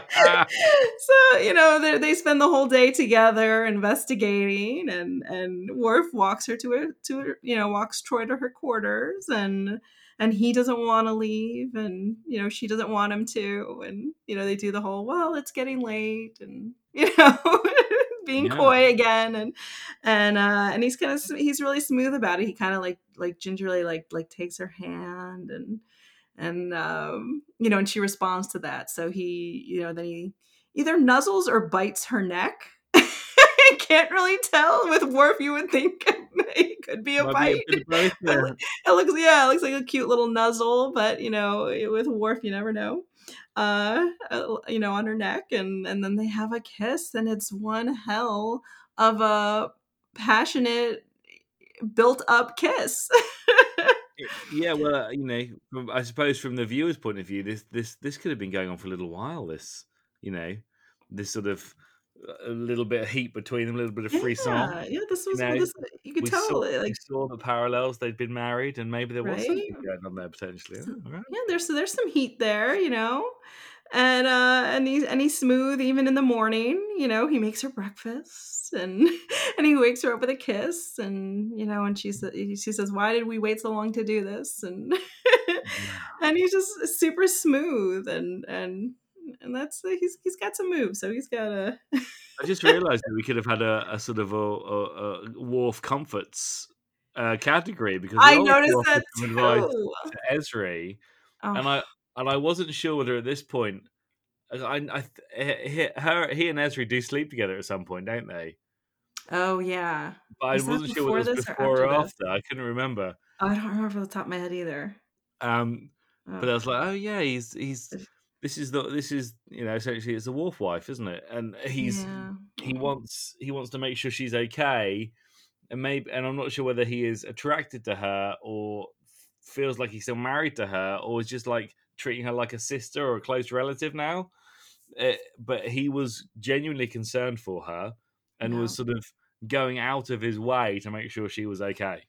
So you know they, they spend the whole day together investigating and and Worf walks her to her to her, you know walks Troi to her quarters and and he doesn't want to leave and you know she doesn't want him to and you know they do the whole well it's getting late and you know being Yeah. coy again and and uh and he's kind of he's really smooth about it. He kind of like like gingerly like like takes her hand and and um you know and she responds to that. So he you know then he either nuzzles or bites her neck. I can't really tell with Worf you would think it could be a bite a bit of both, But yeah. it looks yeah it looks like a cute little nuzzle but you know with Worf you never know uh uh, you know on her neck and and then they have a kiss and it's one hell of a passionate built up kiss yeah, well, you know, I suppose from the viewer's point of view, this this this could have been going on for a little while. This, you know, this sort of a little bit of heat between them, a little bit of free song. yeah yeah this was You know, this you could we tell saw, it, we like saw the parallels. They'd been married, and maybe there was Right? something going on there potentially. So- right. yeah there's there's some heat there you know and uh and he's and he's smooth even in the morning you know he makes her breakfast and and he wakes her up with a kiss and you know and she says she says why did we wait so long to do this and and he's just super smooth and and and that's he's he's got some moves so he's got a I just realised that we could have had a, a sort of a, a, a Worf comforts uh, category because i noticed that too to Ezri, Oh, and I and I wasn't sure whether at this point, I, I he, her he and Ezri do sleep together at some point, don't they? oh yeah But I wasn't sure whether it was before or before or after. I couldn't remember. i don't remember the top of my head either Um, but I Oh. was like, oh yeah, he's he's this is the this is you know essentially it's a Worf wife, isn't it? And he's yeah. he wants he wants to make sure she's okay, and maybe and I'm not sure whether he is attracted to her or feels like he's still married to her or is just like treating her like a sister or a close relative now. Uh, but he was genuinely concerned for her and was sort of going out of his way to make sure she was okay.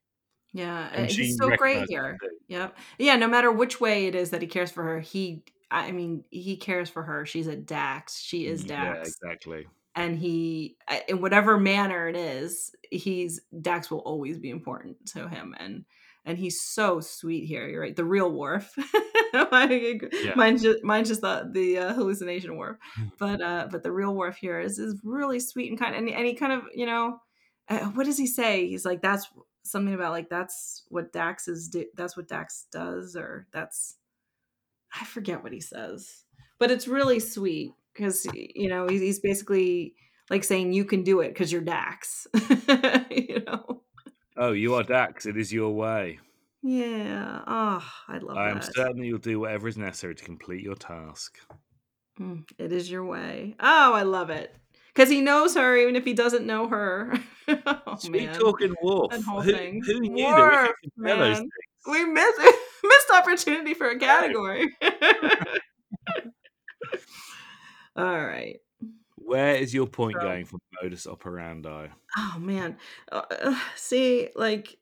Yeah, And she he's so great here. too. Yep. Yeah, no matter which way it is that he cares for her, he I mean, he cares for her. She's a Dax. She is Dax. Yeah, exactly. And he in whatever manner it is, he's Dax will always be important to him and and he's so sweet here. You're right. The real Worf. Mine- Mine's just mine's just the the uh, hallucination Worf. But uh but the real Worf here is is really sweet and kind and, and he kind of, you know, uh, what does he say? He's like, that's something about like that's what Dax is. Do- that's what Dax does, or that's I forget what he says, but it's really sweet because you know he's, he's basically like saying you can do it because you're Dax. you know? Oh, you are Dax. It is your way. Yeah. Oh, I love I am that. certain you'll do whatever is necessary to complete your task. Mm, it is your way. Oh, I love it. Because he knows her, even if he doesn't know her. oh, Sweet man. talking wolf. That whole who, thing. who knew Worf, that we could compare those things? We missed opportunity for a category. All right. Where is your point So- going for modus operandi? Oh man, uh, uh, see, like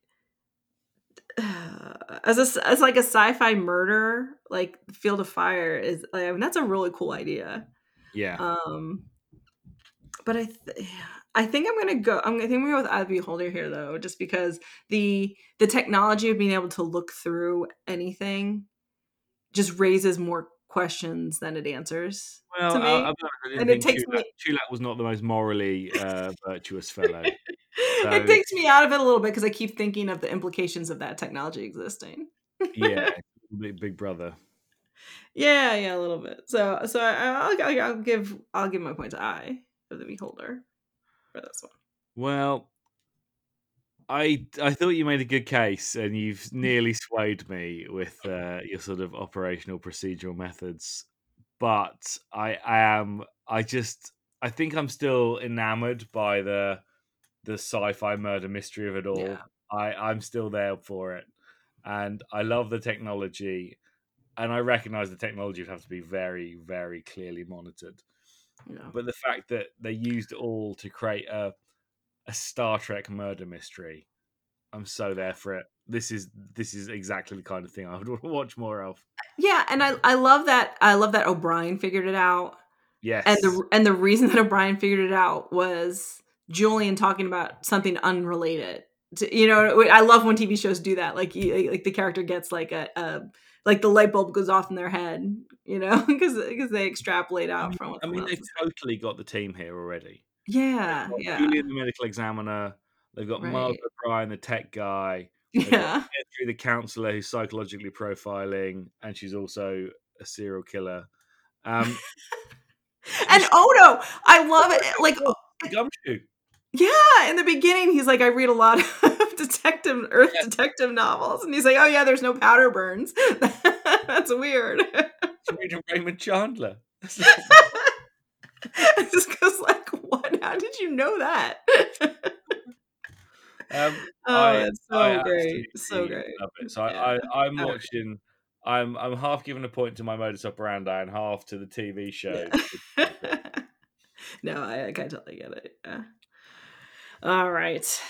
as a as like a sci-fi murder, like Field of Fire is. Like, I mean, that's a really cool idea. Yeah. Um, but I, th- I think I'm gonna go. I'm gonna I think gonna go with Eye of the Beholder here, though, just because the the technology of being able to look through anything just raises more questions than it answers well, to me. I, I and it takes Chu'lak, me Chu'lak was not the most morally uh, virtuous fellow. So- it takes me out of it a little bit because I keep thinking of the implications of that technology existing. yeah, big, brother. Yeah, yeah, a little bit. So, so I, I'll, I'll, give I'll give my point to Eye of the Beholder for this one. Well, I I thought you made a good case, and you've nearly swayed me with uh, your sort of operational procedural methods. But I, I am I just I think I'm still enamored by the the sci-fi murder mystery of it all. Yeah. I I'm still there for it, and I love the technology, and I recognize the technology would have to be very very clearly monitored Know. but the fact that they used it all to create a a Star Trek murder mystery, I'm so there for it. This is this is exactly the kind of thing I would want to watch more of. Yeah, and I I love that I love that O'Brien figured it out. Yes, And the and the reason that O'Brien figured it out was Julian talking about something unrelated. To, you know, I love when TV shows do that. Like like the character gets like a, a like the light bulb goes off in their head, you know, because because they extrapolate I out mean, from what I mean they've else has said. totally got the team here already. Yeah, yeah, Julian, the medical examiner. They've got Mark Right. O'Brien, the tech guy. Yeah. Petrie, the counselor who's psychologically profiling, and she's also a serial killer. Um, And Odo, I love it. Like Gumshoe. Yeah, in the beginning, he's like, I read a lot of detective Earth Yeah. detective novels, and he's like, Oh yeah, there's no powder burns. That's weird. Reading Raymond Chandler. just goes like, What? How did you know that? Um, oh, I- it's so I great, so great. So Yeah. I, I, I'm watching. I'm I'm half giving a point to my modus operandi and half to the TV show. Yeah. no, I, I totally get it. Yeah. All right.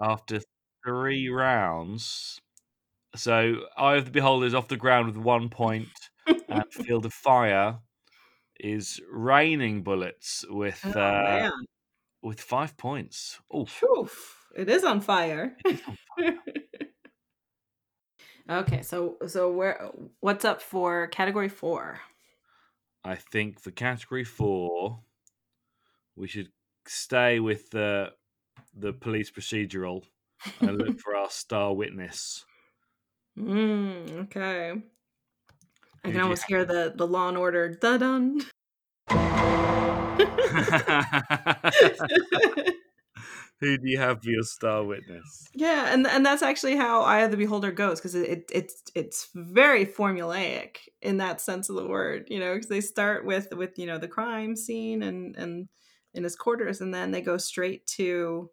After three rounds, so Eye of the Beholder is off the ground with one point, and Field of Fire is raining bullets with Oh, uh, with five points. Oh, Phew, it is on fire. okay, so so where what's up for category four? I think for category four, we should stay with the the police procedural and look for our star witness. Mm, okay. I can almost hear the the Law and Order da dun. Who do you have for your star witness? yeah, and and that's actually how Eye of the Beholder goes because it, it it's it's very formulaic in that sense of the word. You know, because they start with with you know the crime scene and and in his quarters, and then they go straight to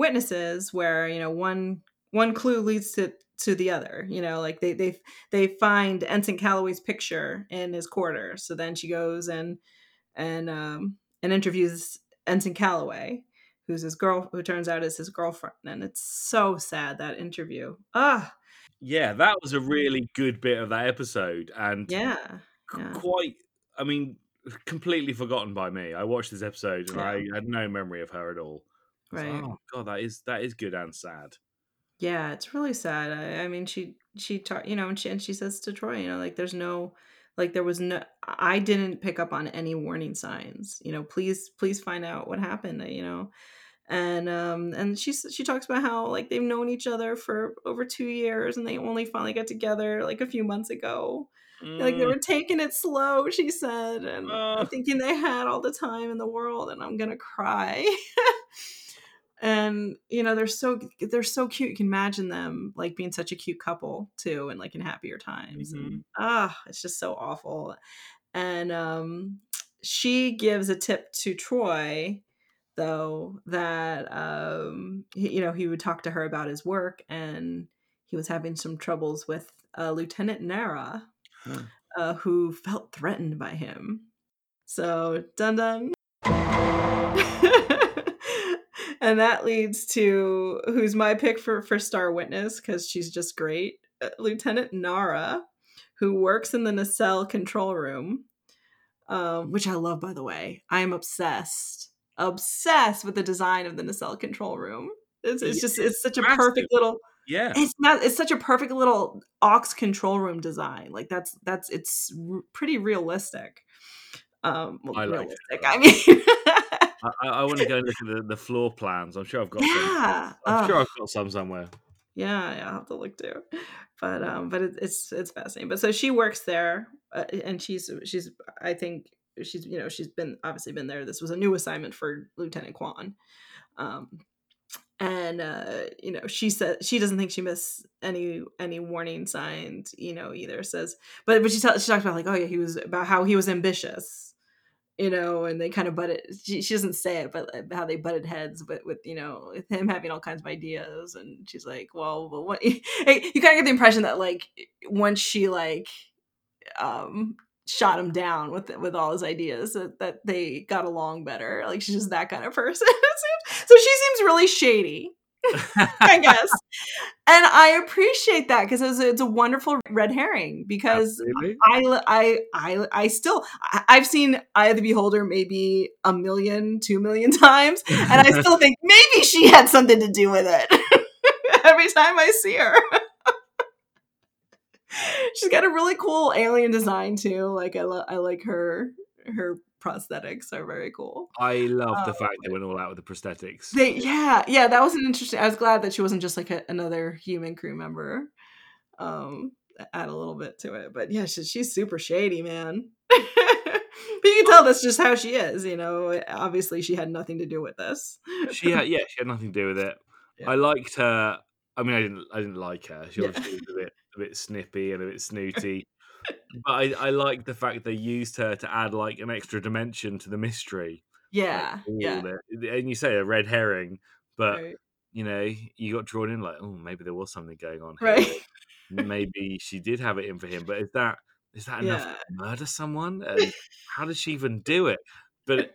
witnesses where you know one one clue leads to to the other you know like they they they find ensign calloway's picture in his quarters so then she goes and and um and interviews ensign calloway who's his girl who turns out is his girlfriend and it's so sad that interview ah Yeah, that was a really good bit of that episode, and yeah yeah. quite. I mean, completely forgotten by me. I watched this episode and Yeah. I had no memory of her at all. Right. Oh god, that is that is good and sad. yeah it's really sad i, I mean she she taught you know and she and she says to troi you know like there's no like there was no i didn't pick up on any warning signs you know please please find out what happened you know? And um and she she talks about how like they've known each other for over two years and they only finally got together like a few months ago. Like they Mm, were taking it slow she said and Uh. thinking they had all the time in the world and i'm gonna cry and you know they're so they're so cute you can imagine them like being such a cute couple too and like in happier times and ah it's just so awful. And um she gives a tip to troi though that um he, you know he would talk to her about his work and he was having some troubles with uh, lieutenant nara Huh. uh, who felt threatened by him. So dun dun and that leads to who's my pick for for star witness because she's just great, uh, Lieutenant Nara, who works in the nacelle control room, um, which I love by the way. I am obsessed, obsessed with the design of the nacelle control room. It's, it's just it's such a perfect little Yeah. it's not it's such a perfect little aux control room design like that's that's it's r- pretty realistic um well, I like realistic i mean I, I, want to go and look at the, the floor plans. I'm sure I've got some. I'm uh, sure I've got some somewhere. yeah yeah i'll have to look too but um but it, it's it's fascinating but so she works there uh, and she's she's i think she's you know she's been obviously been there this was a new assignment for lieutenant kwan um and uh you know she said she doesn't think she missed any any warning signs you know either says but but she, tell, she talks about like oh yeah he was about how he was ambitious you know and they kind of butted she, she doesn't say it but uh, how they butted heads but with you know with him having all kinds of ideas and she's like well but what you kind of get the impression that like once she like um shot him down with with all his ideas that, that they got along better. Like she's just that kind of person. So she seems really shady i guess and i appreciate that because it's, it's a wonderful red herring because Absolutely. I, I, I, I still, I've seen Eye of the Beholder maybe a million, two million times, and I still think maybe she had something to do with it. Every time I see her, she's got a really cool alien design too. Like I, lo- I like her, her prosthetics are very cool. I love the Um, fact they went all out with the prosthetics. They, yeah, yeah, that was an interesting. I was glad that she wasn't just like a, another human crew member. Um, add a little bit to it, but yeah, she, she's super shady, man. but you can tell that's just how she is. You know, obviously she had nothing to do with this. she had, yeah, she had nothing to do with it. Yeah. I liked her. I mean, I didn't, I didn't like her. She Yeah. was a bit, a bit snippy and a bit snooty. But I, I liked the fact they used her to add like an extra dimension to the mystery. Yeah, Like, yeah, the- and you say a red herring, but right, you know, you got drawn in like, oh, maybe there was something going on. Here. right. Maybe she did have it in for him, but is that is that enough Yeah. to murder someone? And how does she even do it? But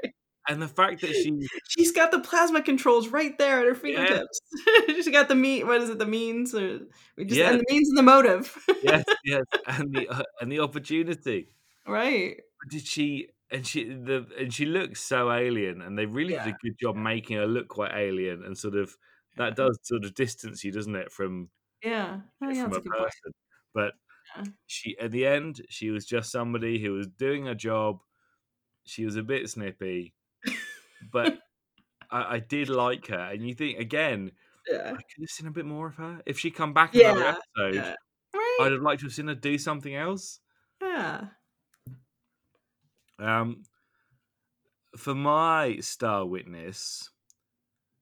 and the fact that she She's got the plasma controls right there at her Yeah. fingertips. She's got the mean. What is it? The means or we just Yeah. and the means and the motive. yes, yes, and the uh, and the opportunity. right. Did she and she the and she looks so alien, and they really did a good job making her look quite alien, and sort of that does sort of distance you, doesn't it, from Yeah. Oh, yeah, from a a good point. person. But Yeah. she at the end, she was just somebody who was doing a job. She was a bit snippy, but I, I did like her. And you think again, Yeah. I could have seen a bit more of her if she come back another Yeah. episode. Yeah. Right. I'd have liked to have seen her do something else. yeah. Um, for my star witness,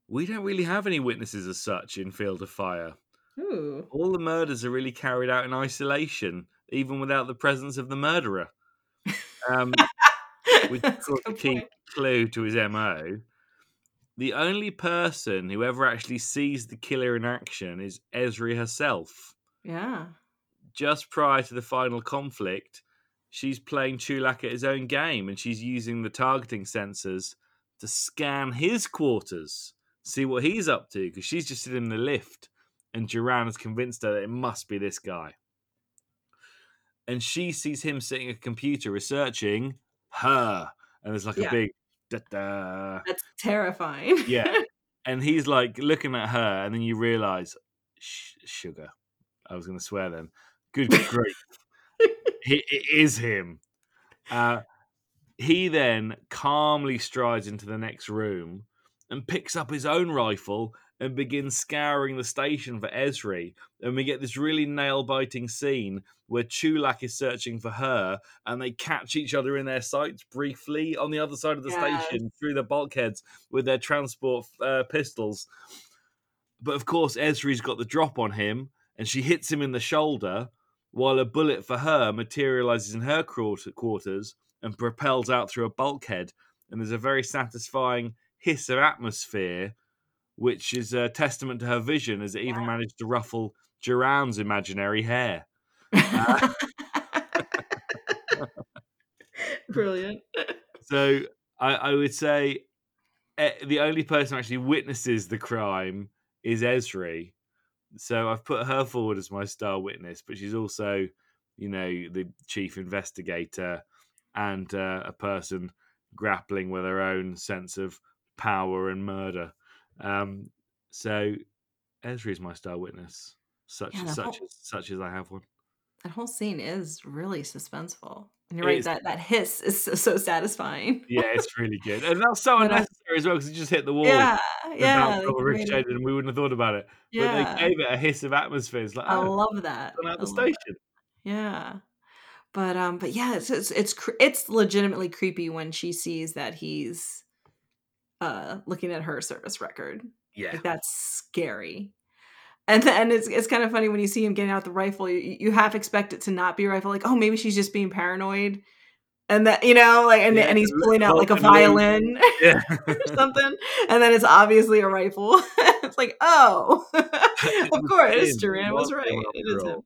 we don't really have any witnesses as such in Field of Fire. Ooh. All the murders are really carried out in isolation, even without the presence of the murderer. Um, which is a key point. clue to his MO. The only person who ever actually sees the killer in action is Ezri herself. Yeah. Just prior to the final conflict, she's playing Chu'lak at his own game and she's using the targeting sensors to scan his quarters, see what he's up to, because she's just sitting in the lift and Joran has convinced her that it must be this guy. And she sees him sitting at a computer researching her. And there's like Yeah. a big da da. That's terrifying. Yeah. And he's like looking at her, and then you realize, sugar. I was going to swear then. Good grief. he, it is him. Uh, he then calmly strides into the next room and picks up his own rifle and begins scouring the station for Ezri. And we get this really nail biting scene where Chu'lak is searching for her and they catch each other in their sights briefly on the other side of the Yes. station through the bulkheads with their transport uh, pistols. But of course, Ezri's got the drop on him and she hits him in the shoulder while a bullet for her materializes in her quarters and propels out through a bulkhead. And there's a very satisfying hiss of atmosphere, which is a testament to her vision as it even managed to ruffle Joran's imaginary hair. Brilliant. So I, I would say eh, the only person who actually witnesses the crime is Ezri. So I've put her forward as my star witness, but she's also, you know, the chief investigator and uh, a person grappling with her own sense of power and murder. Um, so Ezri is my star witness, such Yeah, such whole- as such as I have one. That whole scene is really suspenseful. And you're It right, is. that, that hiss is so, so satisfying. Yeah, it's really good, and that's so unnecessary as well because it just hit the wall. Yeah, yeah. ricocheted, and we wouldn't have thought about it. Yeah. But they gave it a hiss of atmosphere. It's like, I oh, love that. out the love that. station. Yeah. But um but yeah, it's it's it's, cre- it's legitimately creepy when she sees that he's uh looking at her service record. Yeah. Like that's scary. And then it's it's kind of funny when you see him getting out the rifle, you, you half expect it to not be a rifle, like, oh, maybe she's just being paranoid. And that you know, like and, Yeah, and he's pulling out like a violin Yeah. or something. And then it's obviously a rifle. it's like, oh of course. Joran was right. It is him.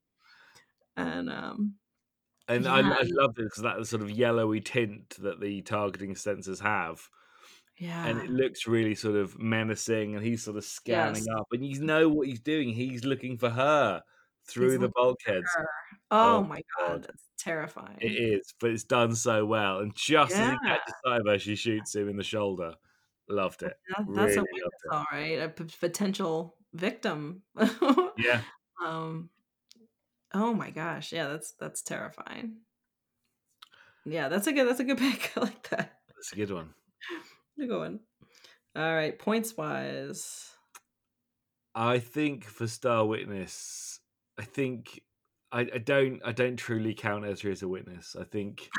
And um And I, I love it because that sort of yellowy tint that the targeting sensors have. Yeah. And it looks really sort of menacing, and he's sort of scanning Yes. up, and you know what he's doing. He's looking for her through He's the bulkheads. Oh, Oh, my god, that's terrifying. It is, but it's done so well. And just as he Yeah. catches sight of her, she shoots him in the shoulder. Loved it. That- that's really a witness, it. all right. A p- potential victim. Yeah. Um. Oh my gosh. Yeah, that's that's terrifying. Yeah, that's a good. That's a good pick. I like that. That's a good one. Good going. All right, points wise. I think for Star Witness, I think I, I don't I don't truly count Ezri as a witness. I think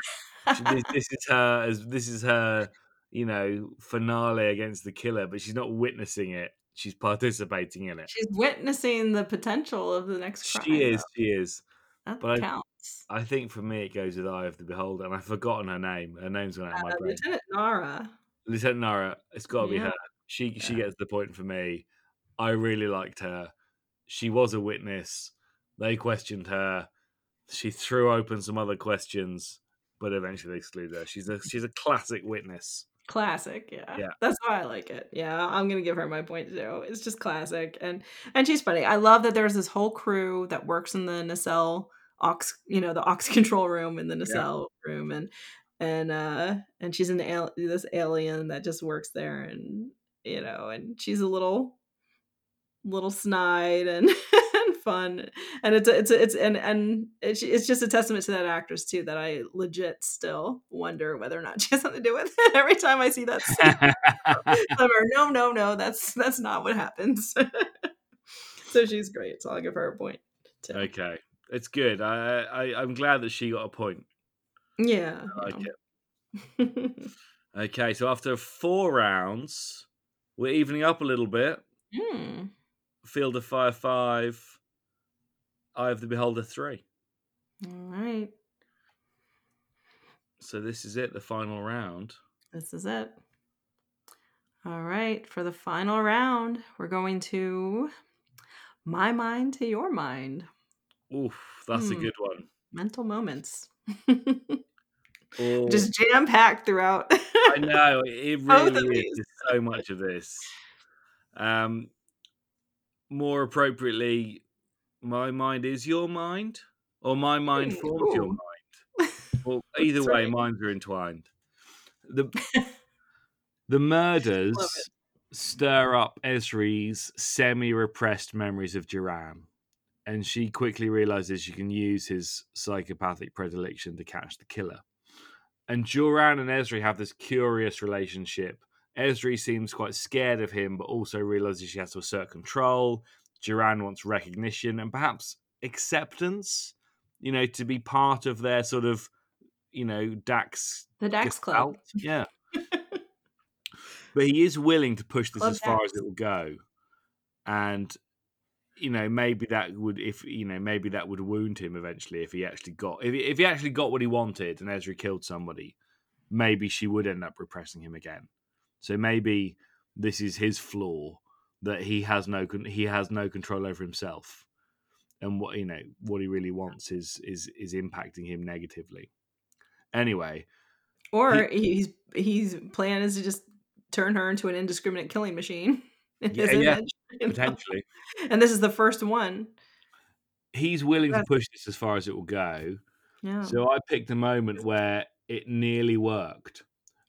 this, this is her as this is her you know finale against the killer, but she's not witnessing it. She's participating in it. She's witnessing the potential of the next crime. She is. though. She is. That but counts. I think for me it goes with Eye of the Beholder, and I've forgotten her name. Her name's gone out of my Uh, brain. Lieutenant Nara. Lieutenant Nara. It's got to be her. She she gets the point for me. I really liked her. She was a witness. They questioned her. She threw open some other questions, but eventually they excluded her. She's a she's a classic witness. Classic, yeah. Yeah. That's why I like it. Yeah, I'm gonna give her my point too. It's just classic, and and she's funny. I love that there's this whole crew that works in the nacelle aux, you know, the aux control room in the nacelle room, and and uh and she's an al- this alien that just works there, and you know, and she's a little little snide and and fun and it's it's it's and and it's, it's just a testament to that actress too that i legit still wonder whether or not she has something to do with it every time i see that scene no no no that's that's not what happens so she's great so i'll give her a point too. okay, it's good. I, I I'm glad that she got a point. Yeah I like yeah. it. Okay, so after four rounds, we're evening up a little bit. Hmm. Field of Fire five, Eye of the Beholder three. all right So this is it, the final round. this is it all right for the final round we're going to my mind to your mind Oof, that's a Hmm. good one. mental moments Or- just jam packed throughout I know it really is. so much of this. Um, more appropriately, my mind is your mind, or my mind Ooh, forms your mind. Well, either way, right. minds are entwined. The the murders stir up Ezri's semi-repressed memories of Joran, and she quickly realizes she can use his psychopathic predilection to catch the killer. And Joran and Ezri have this curious relationship. Ezri seems quite scared of him, but also realizes she has to assert control. Joran wants recognition and perhaps acceptance, you know, to be part of their sort of, you know, Dax the dax club Yeah. but he is willing to push this Club as far as it will go. And you know, maybe that would if you know, maybe that would wound him eventually if he actually got if he, if he actually got what he wanted and Ezri killed somebody, maybe she would end up repressing him again. So maybe this is his flaw that he has no he has no control over himself. And what you know, what he really wants is is is impacting him negatively. Anyway, Or he's he's plan is to just turn her into an indiscriminate killing machine. Yeah, yeah, know? potentially. And this is the first one. He's willing to push this as far as it will go. Yeah. So I picked a moment where it nearly worked.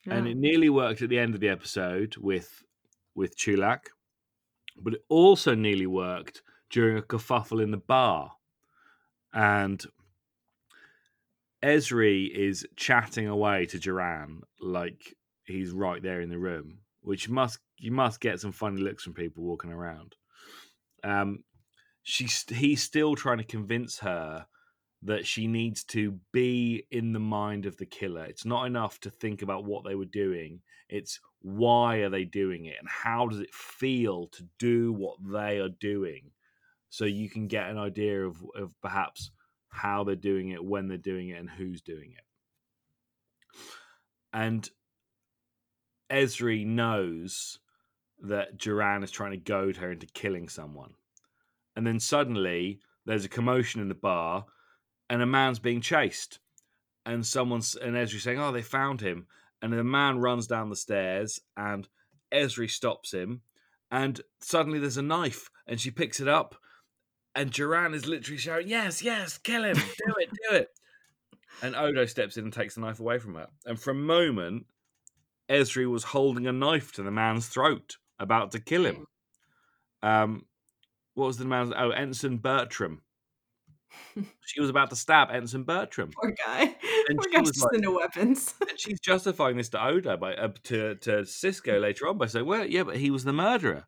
and it nearly worked at the end of the episode with with Chu'lak, but it also nearly worked during a kerfuffle in the bar, and Ezri is chatting away to Joran like he's right there in the room, which must you must get some funny looks from people walking around. Um, she's he's still trying to convince her that she needs to be in the mind of the killer. It's not enough to think about what they were doing. It's why are they doing it and how does it feel to do what they are doing so you can get an idea of, of perhaps how they're doing it, when they're doing it, and who's doing it. And Ezri knows that Joran is trying to goad her into killing someone. And then suddenly there's a commotion in the bar and a man's being chased. And someone's and Ezri saying, Oh, they found him. And the man runs down the stairs and Ezri stops him. And suddenly there's a knife and she picks it up. And Joran is literally shouting, Yes, yes, kill him, do it, do it. And Odo steps in and takes the knife away from her. And for a moment, Ezri was holding a knife to the man's throat, about to kill him. Um, what was the man's? Oh, Ensign Bertram. she was about to stab Ensign Bertram, Poor guy. And Poor she guy's was just like- into weapons. and she's justifying this to Odo by uh, to to Sisko later on by saying, "Well, yeah, but he was the murderer.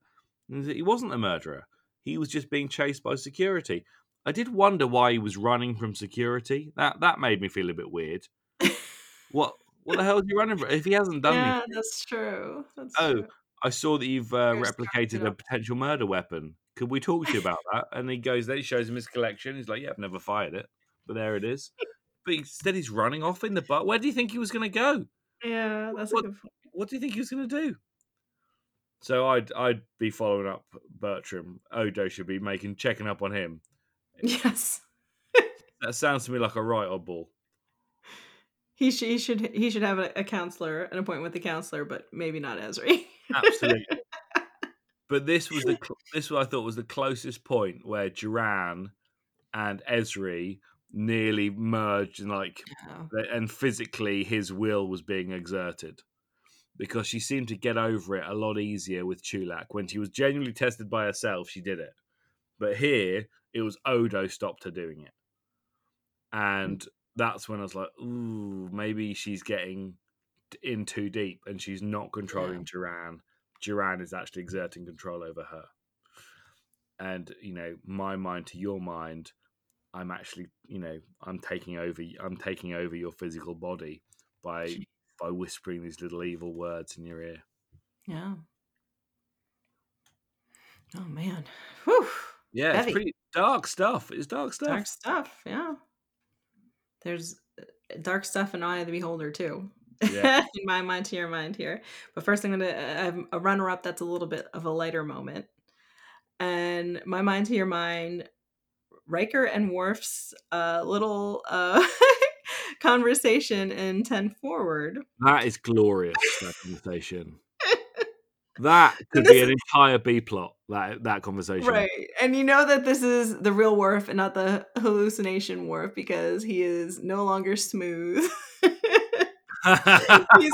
He wasn't the murderer. He was just being chased by security." I did wonder why he was running from security. That that made me feel a bit weird. what what the hell is he running for? If he hasn't done yeah, anything, that's true. That's Oh, true. I saw that you've uh, replicated a potential murder weapon. Could we talk to you about that? And he goes there, he shows him his collection. He's like, Yeah, I've never fired it, but there it is. But instead, he's running off in the butt. Where do you think he was going to go? Yeah, that's a What- good point. What do you think he was going to do? So I'd I'd be following up Bertram. Odo should be making checking up on him. Yes. That sounds to me like a right oddball. He should he should he should have a, counselor, an appointment with a counselor, but maybe not Ezri. Absolutely. but this was the this what I thought was the closest point where Joran and Ezri nearly merged and like Yeah. and physically his will was being exerted because she seemed to get over it a lot easier with Chu'lak when she was genuinely tested by herself she did it but here it was Odo stopped her doing it and that's when I was like ooh maybe she's getting in too deep and she's not controlling Joran Joran is actually exerting control over her and you know my mind to your mind i'm actually you know i'm taking over i'm taking over your physical body by by whispering these little evil words in your ear Yeah. Oh man. Whew. yeah Heavy. it's pretty dark stuff it's dark stuff Dark stuff. Yeah. There's uh, dark stuff in Eye of the Beholder too. Yeah. in my mind to your mind here. But first, I'm gonna have a runner up that's a little bit of a lighter moment. And my mind to your mind, Riker and Worf's uh, little uh, conversation in Ten Forward. that is glorious that conversation that could be an entire b plot that that conversation Right. And you know that this is the real Worf and not the hallucination Worf because he is no longer smooth. he's,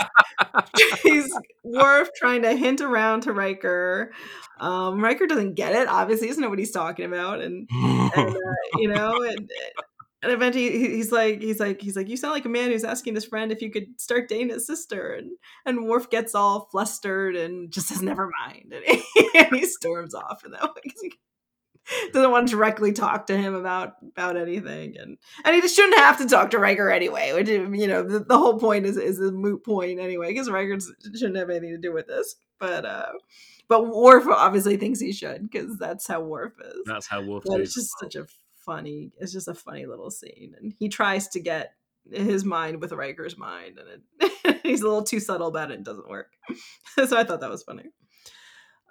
he's Worf trying to hint around to Riker. Um, Riker doesn't get it. Obviously, he doesn't know what he's talking about, and, and uh, you know, and and eventually he's like, he's like, he's like, you sound like a man who's asking his friend if you could start dating his sister, and and Worf gets all flustered and just says, "Never mind," and he, and he storms off, and that way he doesn't want to directly talk to him about about anything, and and he just shouldn't have to talk to Riker anyway. Which you know, the, the whole point is is a moot point anyway, because Riker shouldn't have anything to do with this. But uh, but Worf obviously thinks he should because that's how Worf is. that's how But is just such a funny. It's just a funny little scene, and he tries to get his mind with Riker's mind, and it, he's a little too subtle about it. and doesn't work. so I thought that was funny.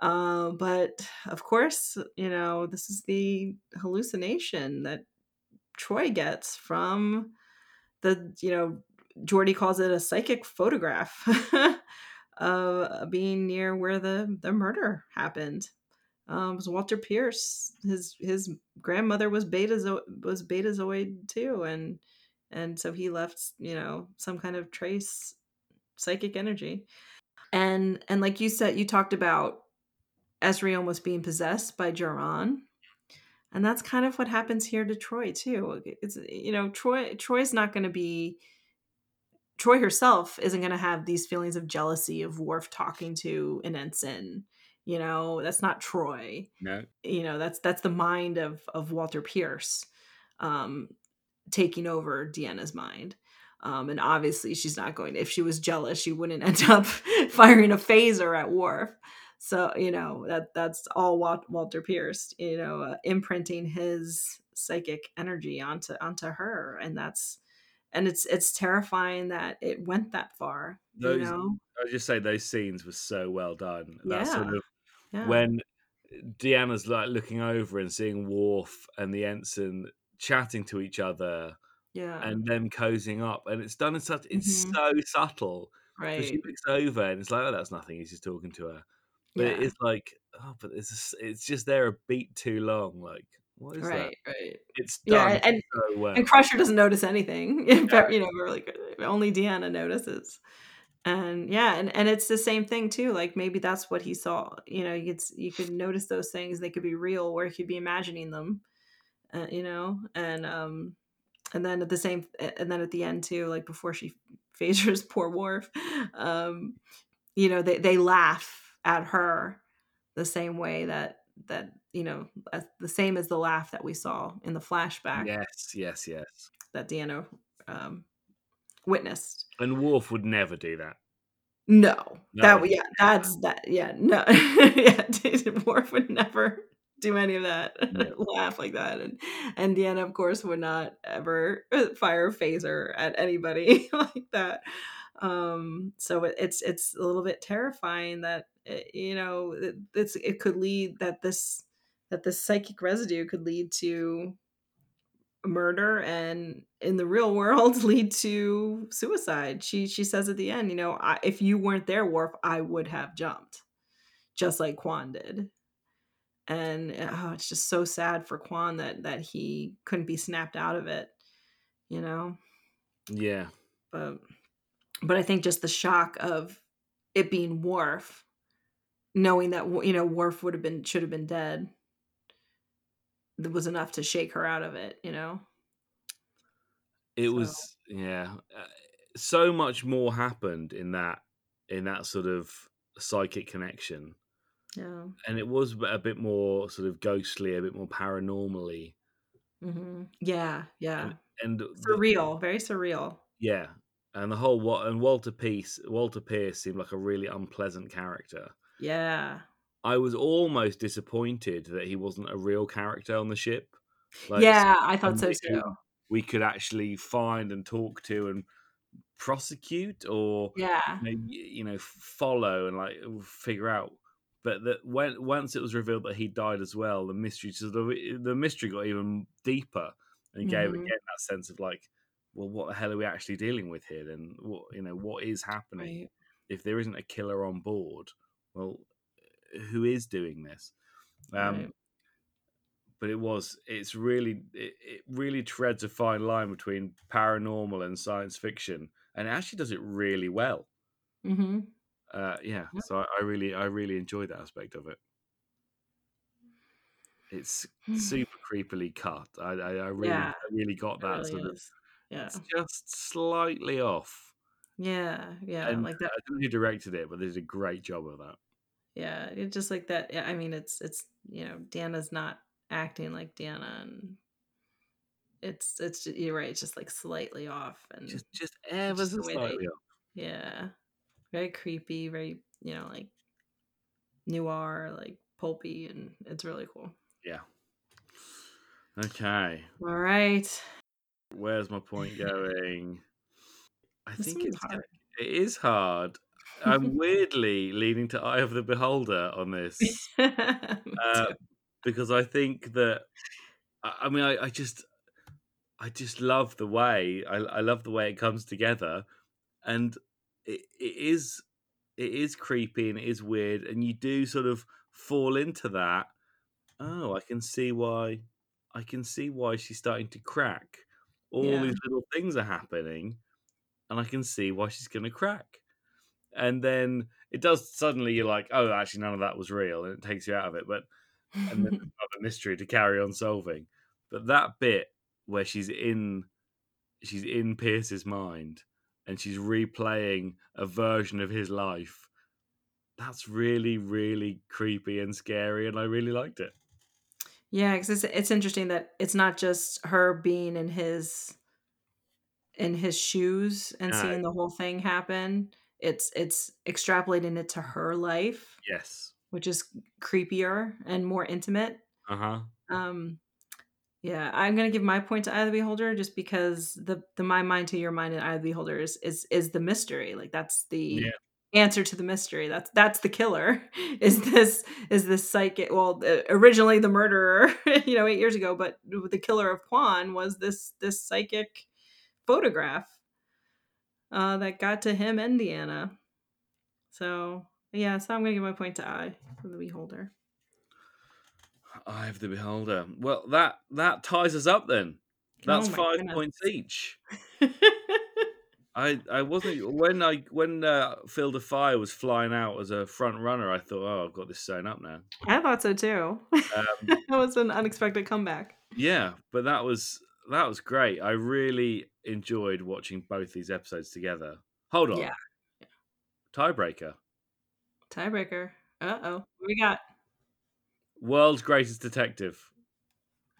Um, but of course, you know, this is the hallucination that Troi gets from the, you know, Geordi calls it a psychic photograph of being near where the the murder happened. Um, was Walter Pierce. His his grandmother was beta was betazoid too, and and so he left you know some kind of trace psychic energy. And and like you said, you talked about Ezri almost being possessed by Joran. And that's kind of what happens here to Troi too. It's you know, Troi Troi's not going to be Troi herself isn't going to have these feelings of jealousy of Worf talking to an ensign. You know, that's not troi No. You know, that's that's the mind of of Walter Pierce um taking over Deanna's mind. Um, and obviously she's not going to, if she was jealous, she wouldn't end up firing a phaser at Worf. So, you know, that that's all Walter Pierce, you know, uh, imprinting his psychic energy onto onto her. And that's and it's it's terrifying that it went that far. Those, you know? I just say those scenes were so well done. That Yeah. sort of Yeah. when Deanna's like looking over and seeing Worf and the ensign chatting to each other yeah. and them cozying up, and it's done in such it's Mhm. so subtle. Right. she looks over and it's like, oh, that's nothing. He's just talking to her. But it Yeah. is like, oh, but it's just, it's just there a beat too long. Like, what is that? Right, right. It's Yeah, done and- so well. And Crusher doesn't notice anything. In fact, you know, we're like only Deanna notices. And yeah, and, and it's the same thing too. Like maybe that's what he saw. You know, you could you could notice those things. They could be real, or he could be imagining them. Uh, you know, and um, and then at the same, and then at the end too, like before she phasers poor Worf, um, you know, they they laugh at her the same way that that you know as, the same as the laugh that we saw in the flashback yes, yes, yes. that Deanna um, witnessed. And Worf would never do that. No, No. that yeah, that's that yeah, no, yeah. Worf would never do any of that, No. laugh like that, and and Deanna, of course, would not ever fire a phaser at anybody like that. Um, so it, it's it's a little bit terrifying that it, you know it, it's it could lead that this that this psychic residue could lead to murder and in the real world lead to suicide. She she says at the end, you know, I, if you weren't there, Worf, I would have jumped, just like Kwan did. And eh, oh, it's just so sad for Kwan that that he couldn't be snapped out of it, you know. Yeah. But but I think just the shock of it being Worf, knowing that you know Worf would have been should have been dead, was enough to shake her out of it, you know. It So- was yeah. Uh, so much more happened in that in that sort of psychic connection. Yeah. And it was a bit more sort of ghostly, a bit more paranormally. hmm Yeah, yeah. And the- Surreal, very surreal. Yeah, and the whole what and Walter Pierce, Walter Pierce seemed like a really unpleasant character. Yeah. I was almost disappointed that he wasn't a real character on the ship. yeah, I thought so too. We could actually find and talk to and prosecute, or Yeah. you know, you know, follow and like figure out. But that when once it was revealed that he died as well, the mystery so the the mystery got even deeper and gave Mhm. again that sense of like, well, what the hell are we actually dealing with here? Then what you know, what is happening? Right. If there isn't a killer on board, well, who is doing this? Um, Right. But it was it's really it, it really treads a fine line between paranormal and science fiction, and it actually does it really well. hmm Uh, yeah, Yeah. so I, I really, I really enjoy that aspect of it. It's super creepily cut. I, I, I really, Yeah, I really got that really sort of. Yeah. It's just slightly off. Yeah. Yeah. and like that. I don't know who directed it, but they did a great job of that. Yeah. It's just like that. Yeah, I mean, it's it's you know, Deanna's not acting like Deanna, and it's it's ju- you're right. It's just like slightly off, and Just, just ever just so they- off. yeah, very creepy, very you know like noir, like pulpy, and it's really cool. Yeah. Okay, All right. where's my point going? I This think it's hard. it is hard. I'm weirdly leaning to Eye of the Beholder on this. Uh, because I think that I mean I, I just I just love the way I, I love the way it comes together, and it, it is it is creepy and it is weird, and you do sort of fall into that. Oh, I can see why. I can see why she's starting to crack. All Yeah. these little things are happening, and I can see why she's going to crack. And then it does suddenly. You're like, oh, actually, none of that was real, and it takes you out of it. But and then another mystery to carry on solving. But that bit where she's in she's in Pierce's mind and she's replaying a version of his life. That's really, really creepy and scary, and I really liked it. Yeah, because it's it's interesting that it's not just her being in his in his shoes and No. seeing the whole thing happen. It's it's extrapolating it to her life, Yes. which is creepier and more intimate. Uh huh. Um yeah, I'm gonna give my point to Eye of the Beholder just because the the my mind to your mind in Eye of the Beholder is is, is the mystery. Like that's the Yeah. answer to the mystery. That's that's the killer. Is this is this psychic? Well, uh, originally the murderer, you know, eight years ago, but the killer of Kwan was this this psychic photograph uh, that got to him and Deanna. So yeah, so I'm gonna give my point to Eye of the Beholder. Eye of the Beholder. Well, that that ties us up then. That's Oh five goodness. points each. I I wasn't when I when uh, Field of Fire was flying out as a front runner. I thought, oh, I've got this sewn up now. I thought so too. Um, that was an unexpected comeback. Yeah, but that was that was great. I really enjoyed watching both these episodes together. Hold on, Yeah. tiebreaker. Tiebreaker. Uh oh. We got? World's greatest detective.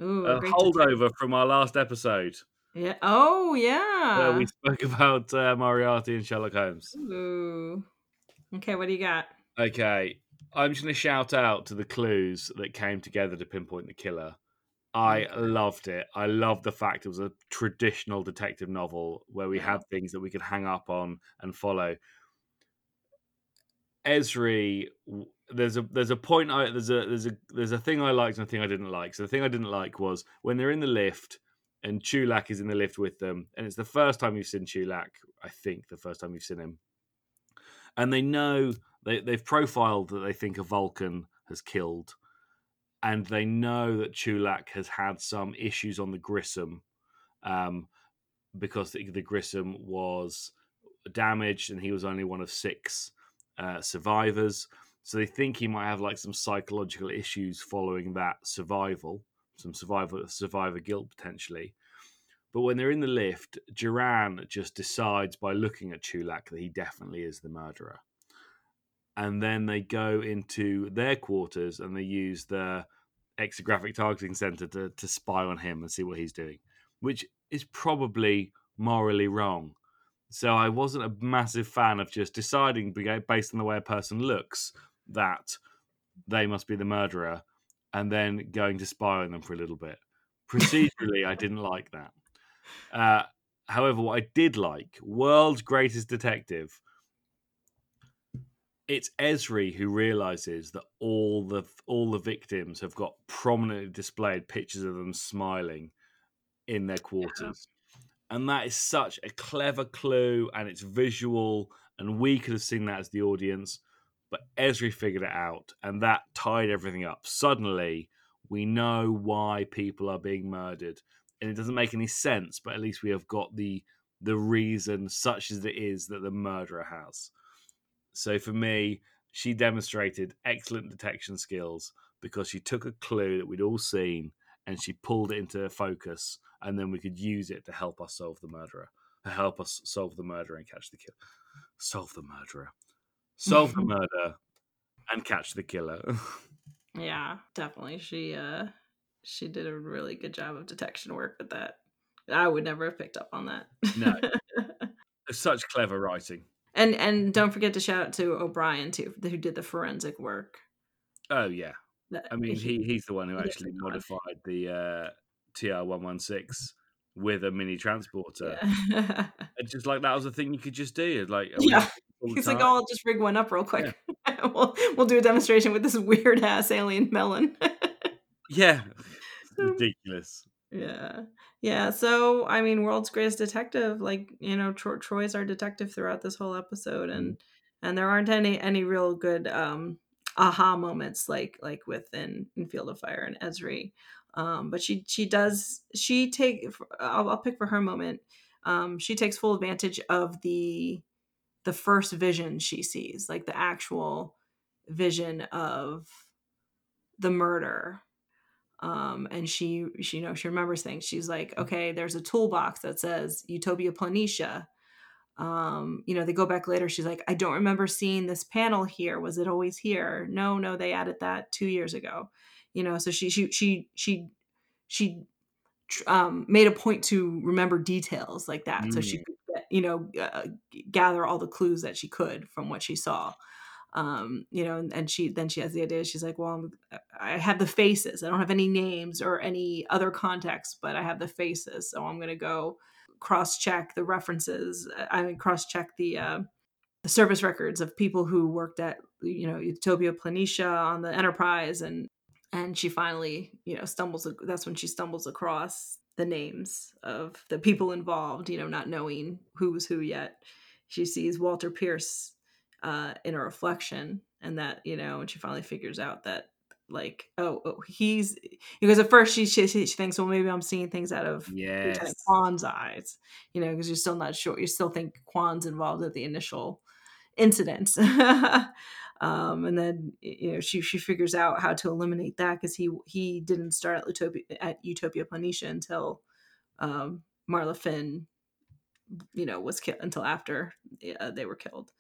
Ooh, a holdover from our last episode Yeah. Oh where yeah. we spoke about uh, Moriarty and Sherlock Holmes. Ooh. Okay, what do you got? Okay, I'm just going to shout out to the clues that came together to pinpoint the killer. I loved it. I loved the fact it was a traditional detective novel where we had things that we could hang up on and follow. Ezri, there's a there's a point I there's a there's a there's a thing I liked and a thing I didn't like. So the thing I didn't like was when they're in the lift and Chu'lak is in the lift with them, and it's the first time you've seen Chu'lak. I think the first time you've seen him, and they know they they've profiled that they think a Vulcan has killed, and they know that Chu'lak has had some issues on the Grissom, um, because the, the Grissom was damaged and he was only one of six uh, survivors. So they think he might have like some psychological issues following that survival, some survivor survivor guilt potentially. But when they're in the lift, Joran just decides by looking at Chu'lak that he definitely is the murderer. And then they go into their quarters and they use the exographic targeting sensor to, to spy on him and see what he's doing, which is probably morally wrong. So I wasn't a massive fan of just deciding based on the way a person looks that they must be the murderer and then going to spy on them for a little bit. Procedurally, I didn't like that. Uh, however, what I did like, world's greatest detective, it's Ezri who realizes that all the all the victims have got prominently displayed pictures of them smiling in their quarters. And that is such a clever clue and it's visual and we could have seen that as the audience, but Ezri figured it out and that tied everything up. Suddenly, we know why people are being murdered. And it doesn't make any sense, but at least we have got the the reason such as it is that the murderer has. So for me, she demonstrated excellent detection skills because she took a clue that we'd all seen and she pulled it into focus, and then we could use it to help us solve the murderer, to help us solve the murder and catch the killer. Solve the murderer, solve the murder, and catch the killer. Yeah, definitely. She uh she did a really good job of detection work with that. I would never have picked up on that. No. Such clever writing. And and don't forget to shout out to O'Brien too, who did the forensic work. Oh yeah, I mean he he's the one who actually modified the uh, TR one one six with a mini transporter. Yeah. And just like that was a thing you could just do. Like Yeah. He's like, oh, I'll just rig one up real quick. we'll we'll do a demonstration with this weird ass alien melon. Yeah, ridiculous. Yeah. Yeah. So, I mean, world's greatest detective, like, you know, Tro- Troi's our detective throughout this whole episode and and there aren't any any real good um aha moments like like within in Field of Fire and Ezri. Um but she she does she take I'll, I'll pick for her moment. Um she takes full advantage of the the first vision she sees, like the actual vision of the murder um and she, she you know she remembers things. She's like okay there's a toolbox that says utopia planitia. Um you know they go back later she's like i don't remember seeing this panel here. Was it always here? No no they added that two years ago. You know so she she she she she um made a point to remember details like that so she Mm. could you know uh, gather all the clues that she could from what she saw um you know and, and she then she has the idea she's like well I'm, i have the faces i don't have any names or any other context but i have the faces so i'm going to go cross check the references i mean cross check the uh the service records of people who worked at you know utopia planitia on the enterprise and and she finally you know stumbles that's when she stumbles across the names of the people involved you know not knowing who was who yet. She sees walter pierce uh, in a reflection and that you know and she finally figures out that like oh, oh he's because at first she, she she thinks well maybe i'm seeing things out of Yes. Lieutenant Kwan's eyes you know because you're still not sure you still think Kwan's involved at the initial incident um and then you know she she figures out how to eliminate that because he he didn't start at utopia at utopia planitia until um marla finn you know was killed until after uh, they were killed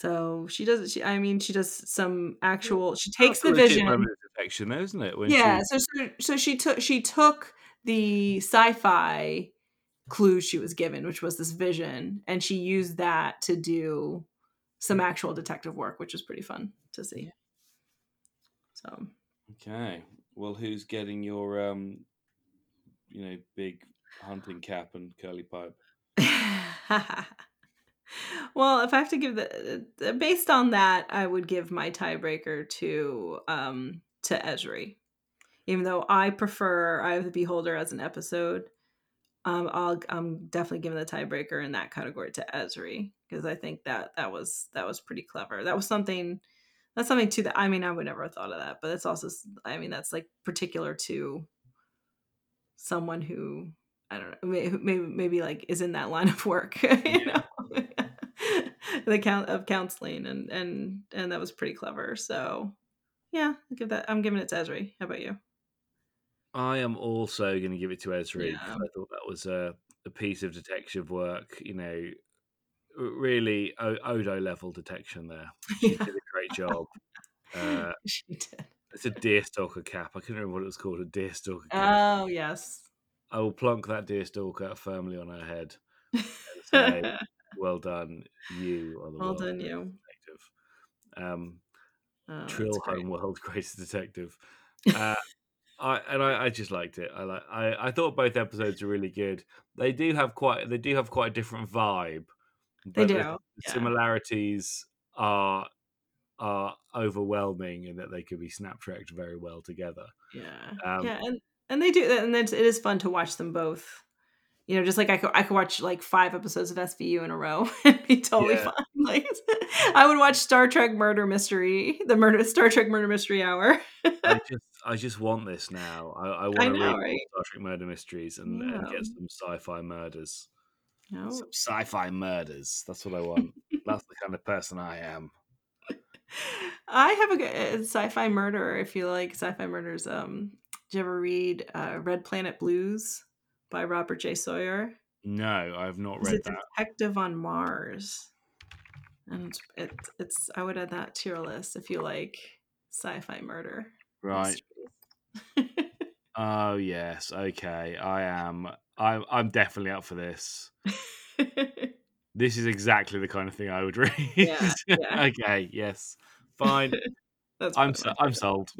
so she does. She, I mean, she does some actual. She takes the vision. detection, though, isn't it? When Yeah. she- So, so so she took she took the sci-fi clue she was given, which was this vision, and she used that to do some actual detective work, which was pretty fun to see. So Okay. Well, who's getting your um, you know, big hunting cap and curly pipe? well, if I have to give the uh, based on that, I would give my tiebreaker to um to Ezri. Even though I prefer Eye of the Beholder as an episode, um, I'll I'm definitely giving the tiebreaker in that category to Ezri because I think that that was that was pretty clever. That was something that's something too that I mean I would never have thought of that, but it's also I mean that's like particular to someone who I don't know maybe maybe, maybe like is in that line of work, you know, the count of counseling and and and that was pretty clever. So yeah, I'll give that I'm giving it to Ezri. How about you? I am also going to give it to Ezri. Yeah. I thought that was a, a piece of detective work. You know, really o- Odo level detection there. She did a great job. Uh, she did. it's a deerstalker cap. I couldn't remember what it was called. A deerstalker cap. Oh yes. I will plonk that deerstalker firmly on her head. well done, you are the well done, you. detective. Um, Oh, Trill. Home World Greatest Detective. Uh, I and I, I just liked it. I like. I, I thought both episodes were really good. They do have quite. They do have quite a different vibe. They do. the- yeah. similarities are are overwhelming in that they could be snaptracked very well together. Yeah. Um, yeah, and and they do and it is fun to watch them both. You know, just like I could I could watch like five episodes of SVU in a row and be totally Yeah. fine. Like I would watch Star Trek Murder Mystery, the murder Star Trek Murder Mystery Hour. I just I just want this now. I, I want to read right? Star Trek murder mysteries and, and get some sci-fi murders. No. Some sci-fi murders. That's what I want. That's the kind of person I am. I have a good uh, sci-fi murder. If you like sci-fi murders, um, did you ever read uh, Red Planet Blues by Robert J. Sawyer? No, I've not read a that. detective on Mars, and it, it's I would add that to your list if you like sci-fi murder. Right. Oh yes. Okay. I am. I'm. I'm definitely up for this. This is exactly the kind of thing I would read. Yeah, yeah. okay. Yes. Fine. That's I'm. So, I'm sold.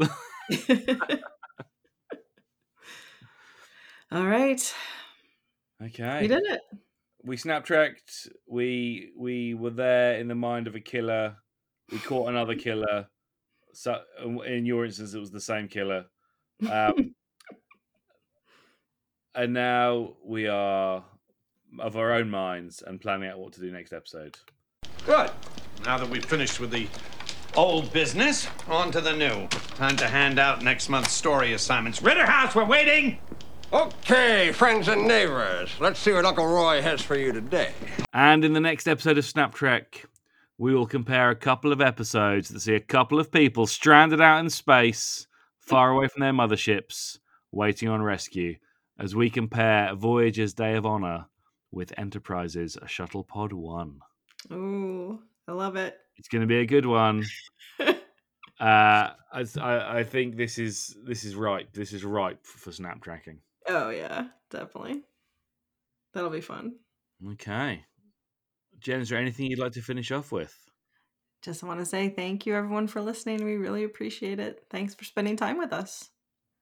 Favorite. All right, okay. we did it. we snaptracked. We we were there in the mind of a killer. We caught another killer. So in your instance, it was the same killer. Um, and now we are of our own minds and planning out what to do next episode. Good. Now that we've finished with the old business, on to the new. Time to hand out next month's story assignments. Ritterhouse, we're waiting! Okay, friends and neighbors, let's see what Uncle Roy has for you today. And in the next episode of Snap Trek, we will compare a couple of episodes that see a couple of people stranded out in space, far away from their motherships, waiting on rescue, as we compare Voyager's Day of Honor with Enterprise's Shuttle Pod 1. Ooh, I love it. It's going to be a good one. uh, I, I I think this is this is right. This is ripe for snap tracking. Oh yeah, definitely. That'll be fun. Okay. Jen, is there anything you'd like to finish off with? Just want to say thank you everyone for listening. We really appreciate it. Thanks for spending time with us.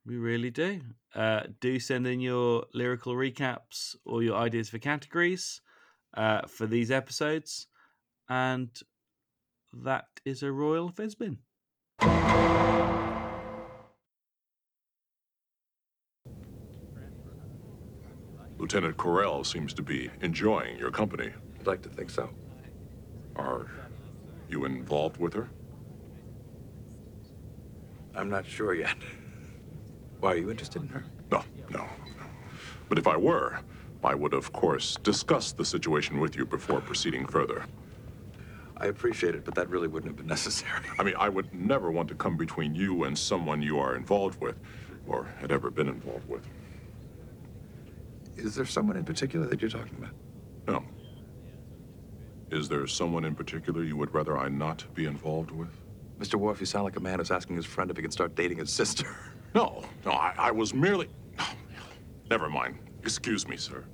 We really do. Uh, do send in your lyrical recaps or your ideas for categories uh, for these episodes. And that is a royal Fizbin. Lieutenant Corell seems to be enjoying your company. I'd like to think so. Are you involved with her? I'm not sure yet. Why, are you interested in her? No, no, no. But if I were, I would, of course, discuss the situation with you before proceeding further. I appreciate it, but that really wouldn't have been necessary. I mean, I would never want to come between you and someone you are involved with, or had ever been involved with. Is there someone in particular that you're talking about? No. Is there someone in particular you would rather I not be involved with? Mr. Worf, you sound like a man who's asking his friend if he can start dating his sister. No, no, I, I was merely. Never mind. Excuse me, sir.